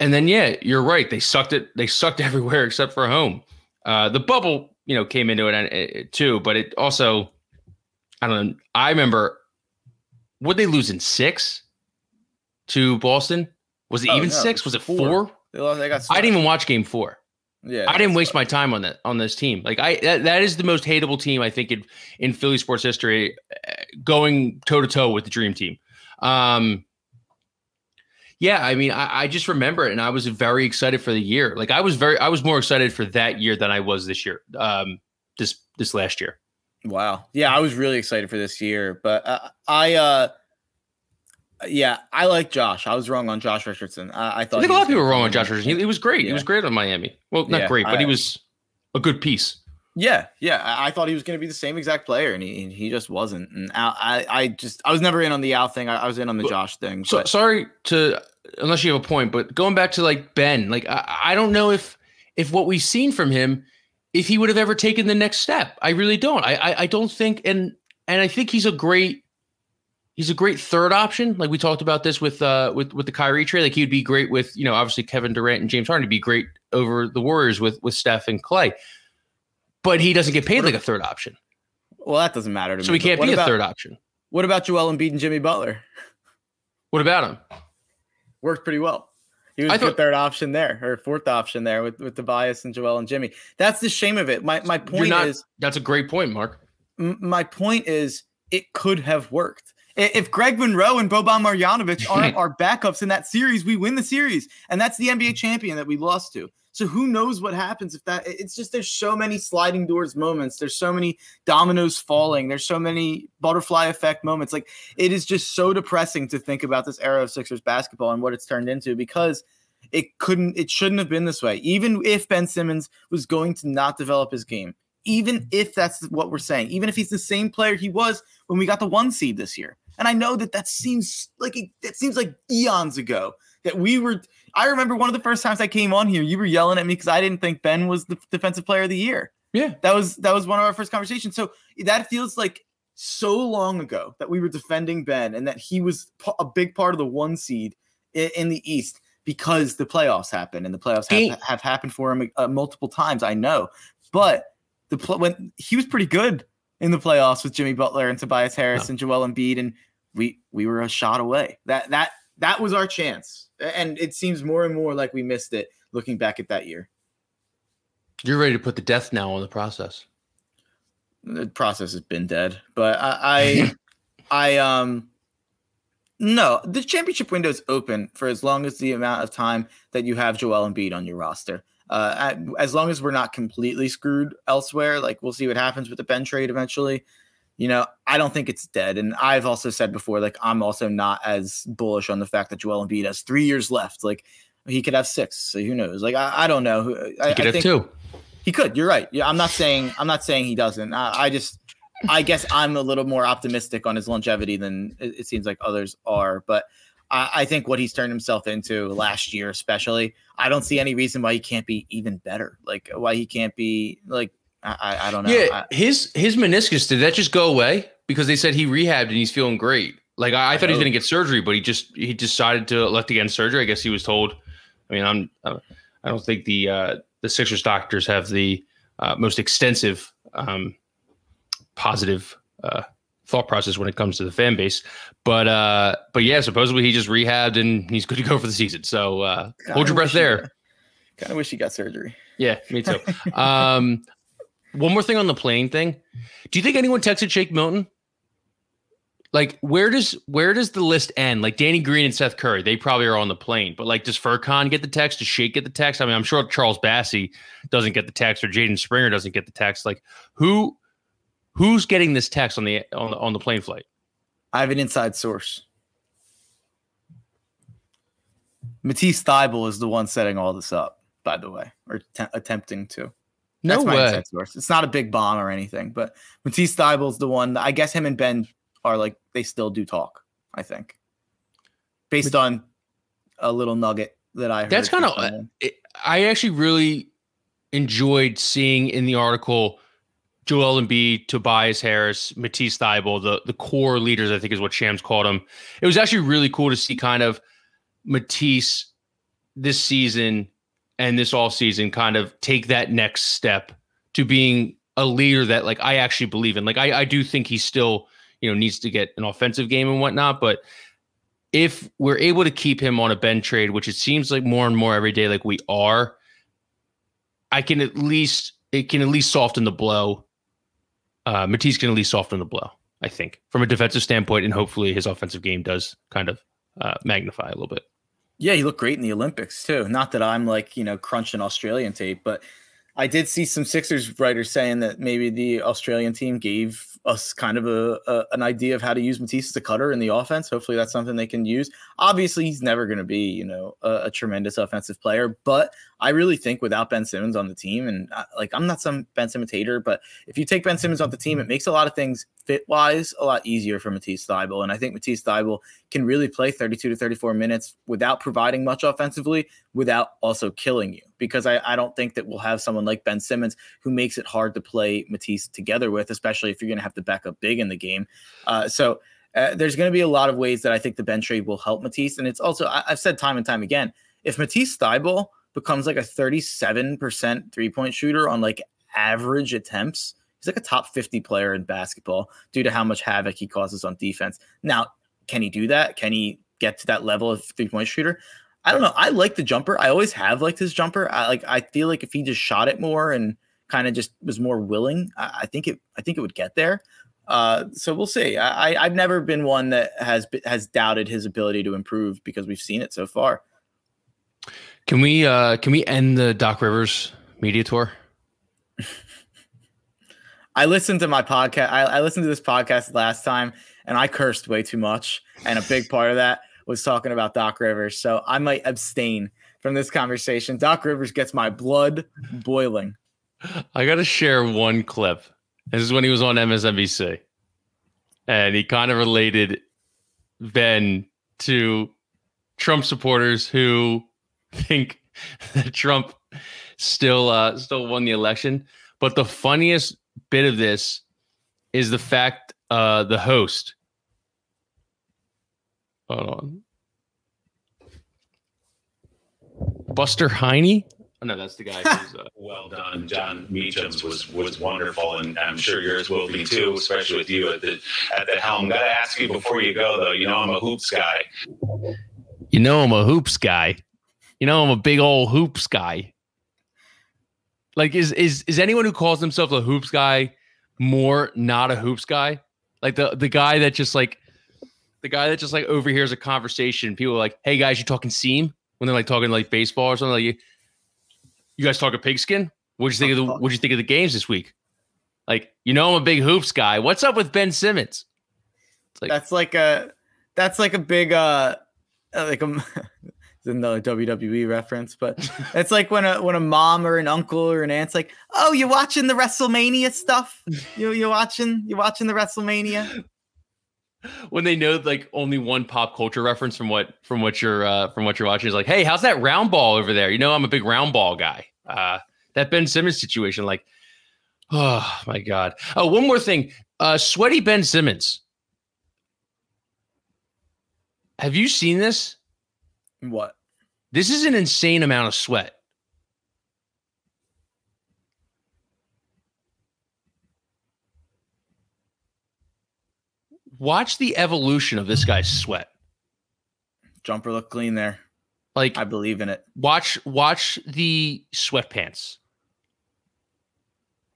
Speaker 2: And then, yeah, you're right. They sucked it. They sucked everywhere except for home. Uh, the bubble, you know, came into it uh, too, but it also, I don't know. I remember, would they lose in six to Boston? Was it
Speaker 3: Oh,
Speaker 2: even
Speaker 3: no,
Speaker 2: six?
Speaker 3: it
Speaker 2: Was
Speaker 3: was
Speaker 2: it
Speaker 3: four.
Speaker 2: four?
Speaker 3: they lost, they got
Speaker 2: I didn't even watch game four.
Speaker 3: Yeah,
Speaker 2: I didn't waste my time on that on this team. Like I that, that is the most hateable team I think in in Philly sports history, uh, going toe to toe with the dream team. Um, yeah, I mean, I, I just remember it, and I was very excited for the year. Like I was very, I was more excited for that year than I was this year. Um, this this last year.
Speaker 3: Wow. Yeah, I was really excited for this year, but uh, I uh yeah, I like Josh. I was wrong on Josh Richardson. I, I thought
Speaker 2: I think a lot of people were wrong on Josh Richardson. He, he was great. He was great on Miami. Well, not
Speaker 3: Yeah,
Speaker 2: great, but he was a good piece.
Speaker 3: Yeah, yeah. I, I thought he was going to be the same exact player, and he he just wasn't. And I, I just I was never in on the Al thing. I, I was in on the
Speaker 2: Well,
Speaker 3: Josh thing.
Speaker 2: So
Speaker 3: but
Speaker 2: sorry to unless you have a point, but going back to like Ben, like I, I don't know if if what we've seen from him, if he would have ever taken the next step. I really don't. I I, I don't think and and I think he's a great he's a great third option. Like we talked about this with uh with with the Kyrie trade. Like he would be great with you know obviously Kevin Durant and James Harden. He'd be great over the Warriors with with Steph and Clay. But he doesn't get paid like a third option,
Speaker 3: Well, that doesn't matter to
Speaker 2: so
Speaker 3: me.
Speaker 2: he can't be
Speaker 3: what
Speaker 2: a third option.
Speaker 3: What about Joel Embiid and Jimmy Butler?
Speaker 2: What about him?
Speaker 3: Worked pretty well. He was
Speaker 2: I
Speaker 3: a good
Speaker 2: thought-
Speaker 3: third option there, or fourth option there with with Tobias and Joel and Jimmy. That's the shame of it. My my point
Speaker 2: not.
Speaker 3: is
Speaker 2: that's a great point, Mark.
Speaker 3: m- my point is it could have worked. If Greg Monroe and Boban Marjanovic aren't our backups in that series, we win the series. And that's the NBA champion that we lost to. So who knows what happens if that it's just there's so many sliding doors moments. There's so many dominoes falling. There's so many butterfly effect moments. Like it is just so depressing to think about this era of Sixers basketball and what it's turned into because it couldn't it shouldn't have been this way. Even if Ben Simmons was going to not develop his game, even if that's what we're saying, even if he's the same player he was when we got the one seed this year. And I know that that seems like it, that seems like eons ago that we were. I remember one of the first times I came on here, you were yelling at me because I didn't think Ben was the defensive player of the year.
Speaker 2: Yeah.
Speaker 3: That was that was one of our first conversations. So that feels like so long ago that we were defending Ben and that he was a big part of the one seed in, in the East because the playoffs happened and the playoffs have, have happened for him uh, multiple times. I know, but the pl- when he was pretty good in the playoffs with Jimmy Butler and Tobias Harris
Speaker 2: No.
Speaker 3: and Joel Embiid, and we we were a shot away. That that that was our chance, and it seems more and more like we missed it looking back at that year.
Speaker 2: You're ready to put the death knell on the process.
Speaker 3: the process has been dead. But I, I, I um, no, the championship window is open for as long as the amount of time that you have Joel Embiid on your roster. Uh, as long as we're not completely screwed elsewhere, like we'll see what happens with the Ben trade eventually. You know, I don't think it's dead. And I've also said before, like I'm also not as bullish on the fact that Joel Embiid has three years left. Like he could have six. So who knows? Like I, I don't know. Who I,
Speaker 2: could
Speaker 3: I
Speaker 2: have two.
Speaker 3: he could. You're right. Yeah, I'm not saying I'm not saying he doesn't. I, I just I guess I'm a little more optimistic on his longevity than it, it seems like others are. But I, I think what he's turned himself into last year, especially, I don't see any reason why he can't be even better. Like why he can't be like I I, don't know.
Speaker 2: Yeah,
Speaker 3: I,
Speaker 2: his his meniscus did that just go away because they said he rehabbed and he's feeling great. Like I, I thought he was going to get surgery, but he just he decided to elect against surgery. I guess he was told. I mean, I'm I don't- I don't think the uh, the Sixers doctors have the uh, most extensive um, positive uh, thought process when it comes to the fan base, but uh, but yeah, supposedly he just rehabbed and he's good to go for the season. So uh, hold your breath there.
Speaker 3: Kind of wish he got surgery.
Speaker 2: Yeah, me too. um, one more thing on the plane thing. Do you think anyone texted Shake Milton? Like, where does where does the list end? Like Danny Green and Seth Curry, they probably are on the plane. But like, does Furkan get the text? Does Shake get the text? I mean, I'm sure Charles Bassey doesn't get the text, or Jaden Springer doesn't get the text. Like, who who's getting this text on the on the, on the plane flight?
Speaker 3: I have an inside source. Matisse Thybulle is the one setting all this up, by the way, or te- attempting to.
Speaker 2: No
Speaker 3: That's my
Speaker 2: way.
Speaker 3: inside source. It's not a big bomb or anything, but Matisse Thybulle's the one. I guess him and Ben are like they still do talk. I think, based on a little nugget that I heard.
Speaker 2: That's kinda- uh,
Speaker 3: someone.
Speaker 2: it, I actually really enjoyed seeing in the article Joel Embiid, Tobias Harris, Matisse Thybulle, the the core leaders. I think is what Shams called them. It was actually really cool to see kind of Matisse this season and this all season kind of take that next step to being a leader that like I actually believe in. Like I, I do think he still you know needs to get an offensive game and whatnot, but if we're able to keep him on a Ben trade, which it seems like more and more every day, like we are, I can at least it can at least soften the blow. Uh, Matisse can at least soften the blow, I think, from a defensive standpoint, and hopefully his offensive game does kind of uh, magnify a little bit.
Speaker 3: Yeah, he looked great in the Olympics too. Not that I'm like, you know, crunching Australian tape, but I did see some Sixers writers saying that maybe the Australian team gave us kind of a, a an idea of how to use Matisse as a cutter in the offense. Hopefully that's something they can use. Obviously, he's never going to be, you know, a, a tremendous offensive player, but I really think without Ben Simmons on the team, and uh, like I'm not some Ben Simmons hater, but if you take Ben Simmons off the team, it makes a lot of things fit wise a lot easier for Matisse Thybulle. And I think Matisse Thybulle can really play 32 to 34 minutes without providing much offensively, without also killing you. Because I, I don't think that we'll have someone like Ben Simmons who makes it hard to play Matisse together with, especially if you're going to have to back up big in the game. Uh, so uh, there's going to be a lot of ways that I think the bench trade will help Matisse. And it's also, I, have said time and time again, if Matisse Thybulle becomes like a 37% three point shooter on like average attempts. He's like a top 50 player in basketball due to how much havoc he causes on defense. Now, can he do that? Can he get to that level of three point shooter? I don't know. I like the jumper. I always have liked his jumper. I like. I feel like if he just shot it more and kind of just was more willing, I, I, think it. I think it would get there. Uh, so we'll see. I, I've never been one that has has doubted his ability to improve because we've seen it so far.
Speaker 2: Can we uh can we end the Doc Rivers media tour?
Speaker 3: I listened to my podcast. I, I, listened to this podcast last time and I cursed way too much. And a big part of that was talking about Doc Rivers. So I might abstain from this conversation. Doc Rivers gets my blood boiling.
Speaker 2: I got to share one clip. This is when he was on MSNBC. And he kind of related Ben to Trump supporters who think that Trump still uh, still won the election. But the funniest bit of this is the fact uh, the host. Hold on. Buster Heine.
Speaker 5: Oh, no, that's the guy who's uh, well done. Jon Meacham's was was wonderful, and I'm sure yours will be too, especially with you at the at the helm. Got to ask you before you go, though. You know, I'm a hoops guy.
Speaker 2: You know, I'm a hoops guy. You know, I'm a big old hoops guy. Like, is is is anyone who calls themselves a hoops guy more not a hoops guy? Like the the guy that just like the guy that just like overhears a conversation. People are like, "Hey guys, you talking seam?" When they're like talking like baseball or something. Like, you guys talking pigskin? What'd you think of the What'd you think of the games this week? Like, you know, I'm a big hoops guy. What's up with Ben Simmons?
Speaker 3: Like, that's like a that's like a big uh like a another WWE reference, but it's like when a when a mom or an uncle or an aunt's like, "Oh, you watching the WrestleMania stuff? You you watching you watching the WrestleMania?"
Speaker 2: When they know like only one pop culture reference from what from what you're uh, from what you're watching is like, "Hey, how's that round ball over there?" You know, I'm a big round ball guy. Uh, that Ben Simmons situation, like, oh my god. Oh, one more thing, uh, sweaty Ben Simmons. Have you seen this?
Speaker 3: What?
Speaker 2: This is an insane amount of sweat. Watch the evolution of this guy's sweat.
Speaker 3: Jumper look clean there.
Speaker 2: Like
Speaker 3: I believe in it.
Speaker 2: Watch watch the sweatpants.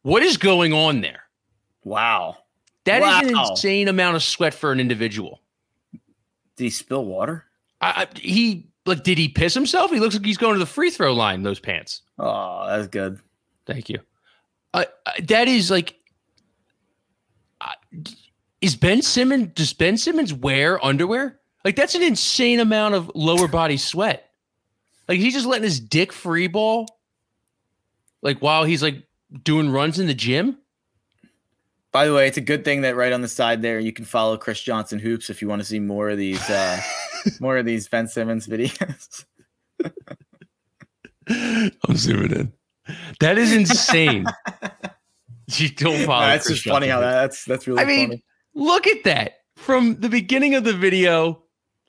Speaker 2: What is going on there?
Speaker 3: Wow.
Speaker 2: that
Speaker 3: wow.
Speaker 2: is an insane amount of sweat for an individual.
Speaker 3: Did he spill water?
Speaker 2: I, I, he like, did he piss himself? He looks like he's going to the free throw line. Those pants.
Speaker 3: Oh, that's good.
Speaker 2: Thank you. Uh, that is like, uh, is Ben Simmons? Does Ben Simmons wear underwear? Like, that's an insane amount of lower body sweat. Like, he's just letting his dick free ball. Like while he's like doing runs in the gym.
Speaker 3: By the way, it's a good thing that right on the side there you can follow Chris Johnson hoops if you want to see more of these. Uh, more of these Ben Simmons videos.
Speaker 2: I'm zooming in. That is insane. you don't follow.
Speaker 3: that's just funny how that, that's that's really. I mean, funny.
Speaker 2: look at that from the beginning of the video.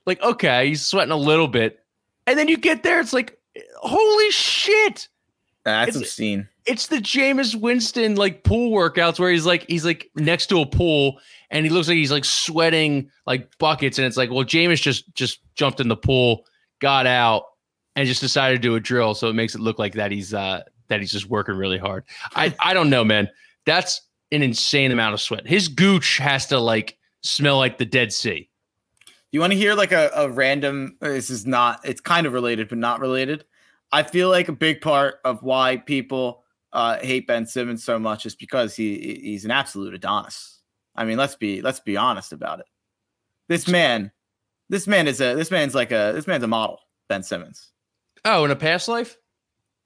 Speaker 2: Like, okay, he's sweating a little bit, and then you get there, it's like, holy shit!
Speaker 3: That's it's, obscene.
Speaker 2: It's the Jameis Winston like pool workouts where he's like he's like next to a pool and he looks like he's like sweating like buckets. And it's like, well, Jameis just just jumped in the pool, got out, and just decided to do a drill. So it makes it look like that he's uh that he's just working really hard. I I don't know, man. That's an insane amount of sweat. His gooch has to like smell like the Dead Sea.
Speaker 3: You want to hear like a, a random? This is not. It's kind of related, but not related. I feel like a big part of why people uh, hate Ben Simmons so much is because he he's an absolute Adonis. I mean, let's be let's be honest about it. This man, this man is a this man's like a this man's a model, Ben Simmons.
Speaker 2: Oh, in a past life?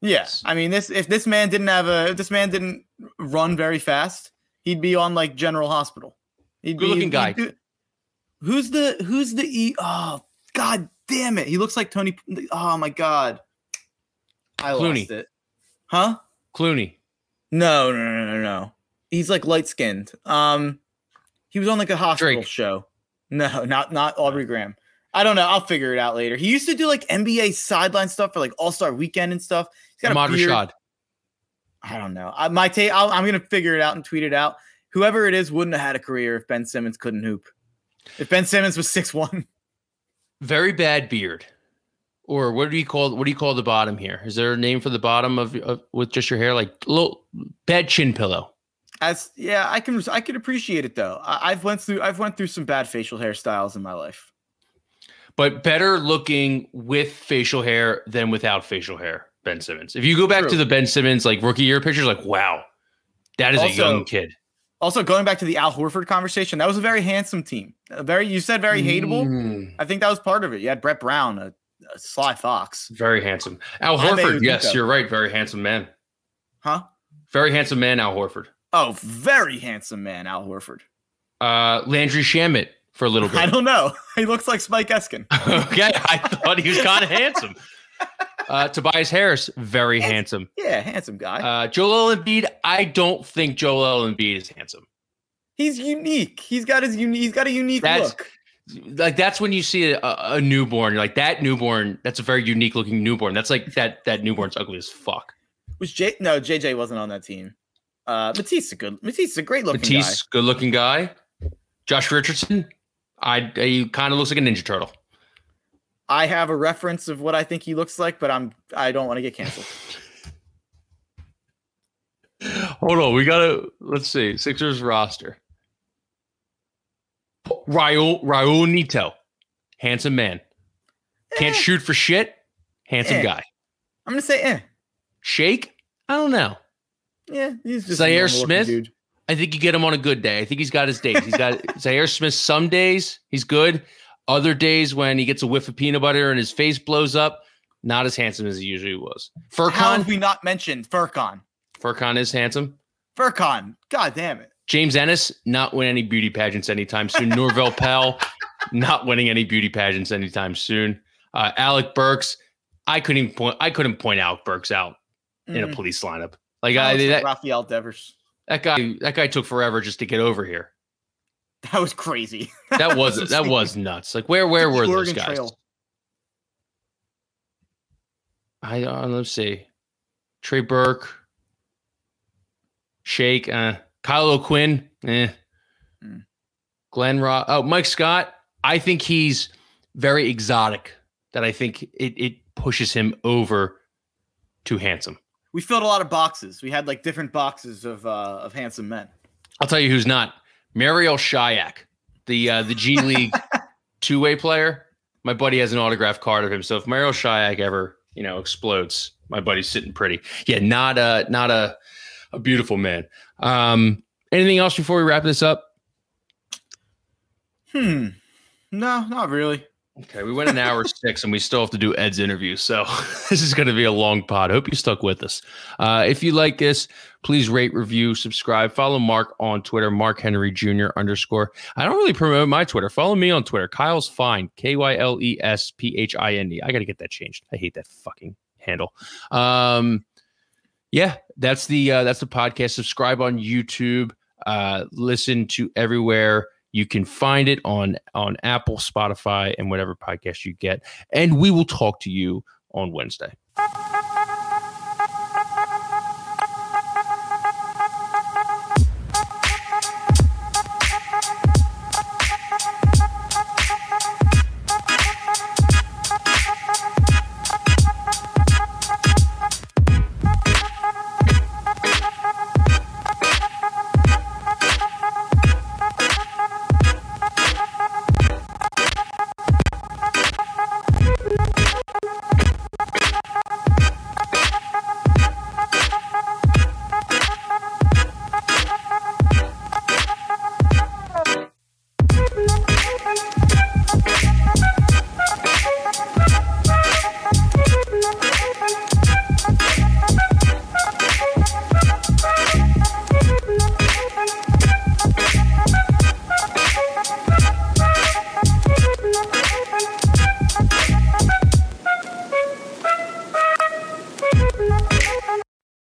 Speaker 3: Yes. I mean, this if this man didn't have a if this man didn't run very fast, he'd be on like General Hospital. He'd
Speaker 2: Good looking guy.
Speaker 3: do- who's the who's the e? Oh God damn it! He looks like Tony. Oh my God. I
Speaker 2: Clooney.
Speaker 3: lost it. Huh?
Speaker 2: Clooney.
Speaker 3: No, no, no, no, no. He's like light skinned. Um, he was on like a hospital
Speaker 2: Drake.
Speaker 3: show. No, not not Aubrey Graham. I don't know. I'll figure it out later. He used to do like NBA sideline stuff for like All Star Weekend and stuff. He's got
Speaker 2: Ahmad
Speaker 3: a beard.
Speaker 2: Rashad.
Speaker 3: I don't know. I, my take. I'm gonna figure it out and tweet it out. Whoever it is wouldn't have had a career if Ben Simmons couldn't hoop. If Ben Simmons was six one,
Speaker 2: Very bad beard. Or what do you call what do you call the bottom here? Is there a name for the bottom of, of with just your hair? Like little bad chin pillow.
Speaker 3: as yeah, I can I can appreciate it though. I, I've went through I've went through some bad facial hairstyles in my life.
Speaker 2: But better looking with facial hair than without facial hair, Ben Simmons. If you go back
Speaker 3: True.
Speaker 2: to the Ben Simmons like rookie year pictures, like wow, that is a young kid.
Speaker 3: Also, going back to the Al Horford conversation, that was a very handsome team. A very you said very hateable.
Speaker 2: Mm,
Speaker 3: I think that was part of it. You had Brett Brown, a sly fox,
Speaker 2: very handsome. Al Horford, yes, you're right. Very handsome man.
Speaker 3: huh?
Speaker 2: Very handsome man, Al Horford.
Speaker 3: Oh, very handsome man, Al Horford.
Speaker 2: Uh, Landry Shamet for a little bit.
Speaker 3: I don't know. He looks like Spike Eskin.
Speaker 2: okay, I thought he was kind of handsome. Uh, Tobias Harris, very handsome.
Speaker 3: Yeah, handsome guy.
Speaker 2: Uh, Joel Embiid, I don't think Joel Embiid is handsome.
Speaker 3: he's unique. He's got his unique. He's got a unique
Speaker 2: That's-
Speaker 3: look.
Speaker 2: Like that's when you see a, a newborn. You're like that newborn. That's a very unique looking newborn. That's like that that newborn's ugly as fuck.
Speaker 3: Was J? No, JJ wasn't on that team. Uh, Matisse a good. Matisse a great looking
Speaker 2: Matisse, good looking guy. Josh Richardson, I he kind of looks like a ninja turtle.
Speaker 3: I have a reference of what I think he looks like, but I'm I don't want to get canceled.
Speaker 2: Hold on, we gotta let's see Sixers roster. Raul Raul Neto, handsome man, can't
Speaker 3: Eh,
Speaker 2: shoot for shit. Handsome
Speaker 3: Eh.
Speaker 2: guy.
Speaker 3: I'm gonna say, eh.
Speaker 2: Shake, I don't know.
Speaker 3: Yeah, he's just Zhaire
Speaker 2: Smith?
Speaker 3: dude.
Speaker 2: I think you get him on a good day. I think he's got his days. He's got Zhaire Smith. Some days he's good. Other days when he gets a whiff of peanut butter and his face blows up, not as handsome as he usually was.
Speaker 3: How
Speaker 2: Furkan,
Speaker 3: have we not mentioned Furkan?
Speaker 2: Furkan is handsome.
Speaker 3: Furkan. God damn it.
Speaker 2: James Ennis not win any beauty pageants anytime soon. Norvel Pelle not winning any beauty pageants anytime soon. Uh, Alec Burks, I couldn't even point. I couldn't point out Burks out in a
Speaker 3: Mm.
Speaker 2: police lineup. Like
Speaker 3: That
Speaker 2: I, that,
Speaker 3: Rafael Devers.
Speaker 2: that guy, that guy took forever just to get over here.
Speaker 3: That was crazy.
Speaker 2: That was that
Speaker 3: insane.
Speaker 2: was nuts. Like where where were those guys?
Speaker 3: Trail.
Speaker 2: I uh, let's see, Trey Burke, Shake, uh, Kyle O'Quinn, eh.
Speaker 3: Mm.
Speaker 2: Glenn Ross. Oh, Mike Scott. I think he's very exotic. That I think it it pushes him over to handsome.
Speaker 3: We filled a lot of boxes. We had like different boxes of uh of handsome men.
Speaker 2: I'll tell you who's not. Marial Shayok, the uh, the G League two way player. My buddy has an autographed card of him. So if Marial Shayok ever you know explodes, my buddy's sitting pretty. Yeah, not a not a a beautiful man. Um, anything else before we wrap this up?
Speaker 3: Hmm. No, not really.
Speaker 2: Okay, we went an hour six, and we still have to do Ed's interview. So this is going to be a long pod. Hope you stuck with us. Uh, if you like this, please rate, review, subscribe. Follow Mark on Twitter, Mark Henry Jr. underscore. I don't really promote my Twitter. Follow me on Twitter, Kyle's Fine, K y l e s p h i n d. I got to get that changed. I hate that fucking handle. Um, yeah, that's the uh, that's the podcast. Subscribe on YouTube. Uh, listen to everywhere you can find it on on Apple, Spotify, and whatever podcast you get. And we will talk to you on Wednesday.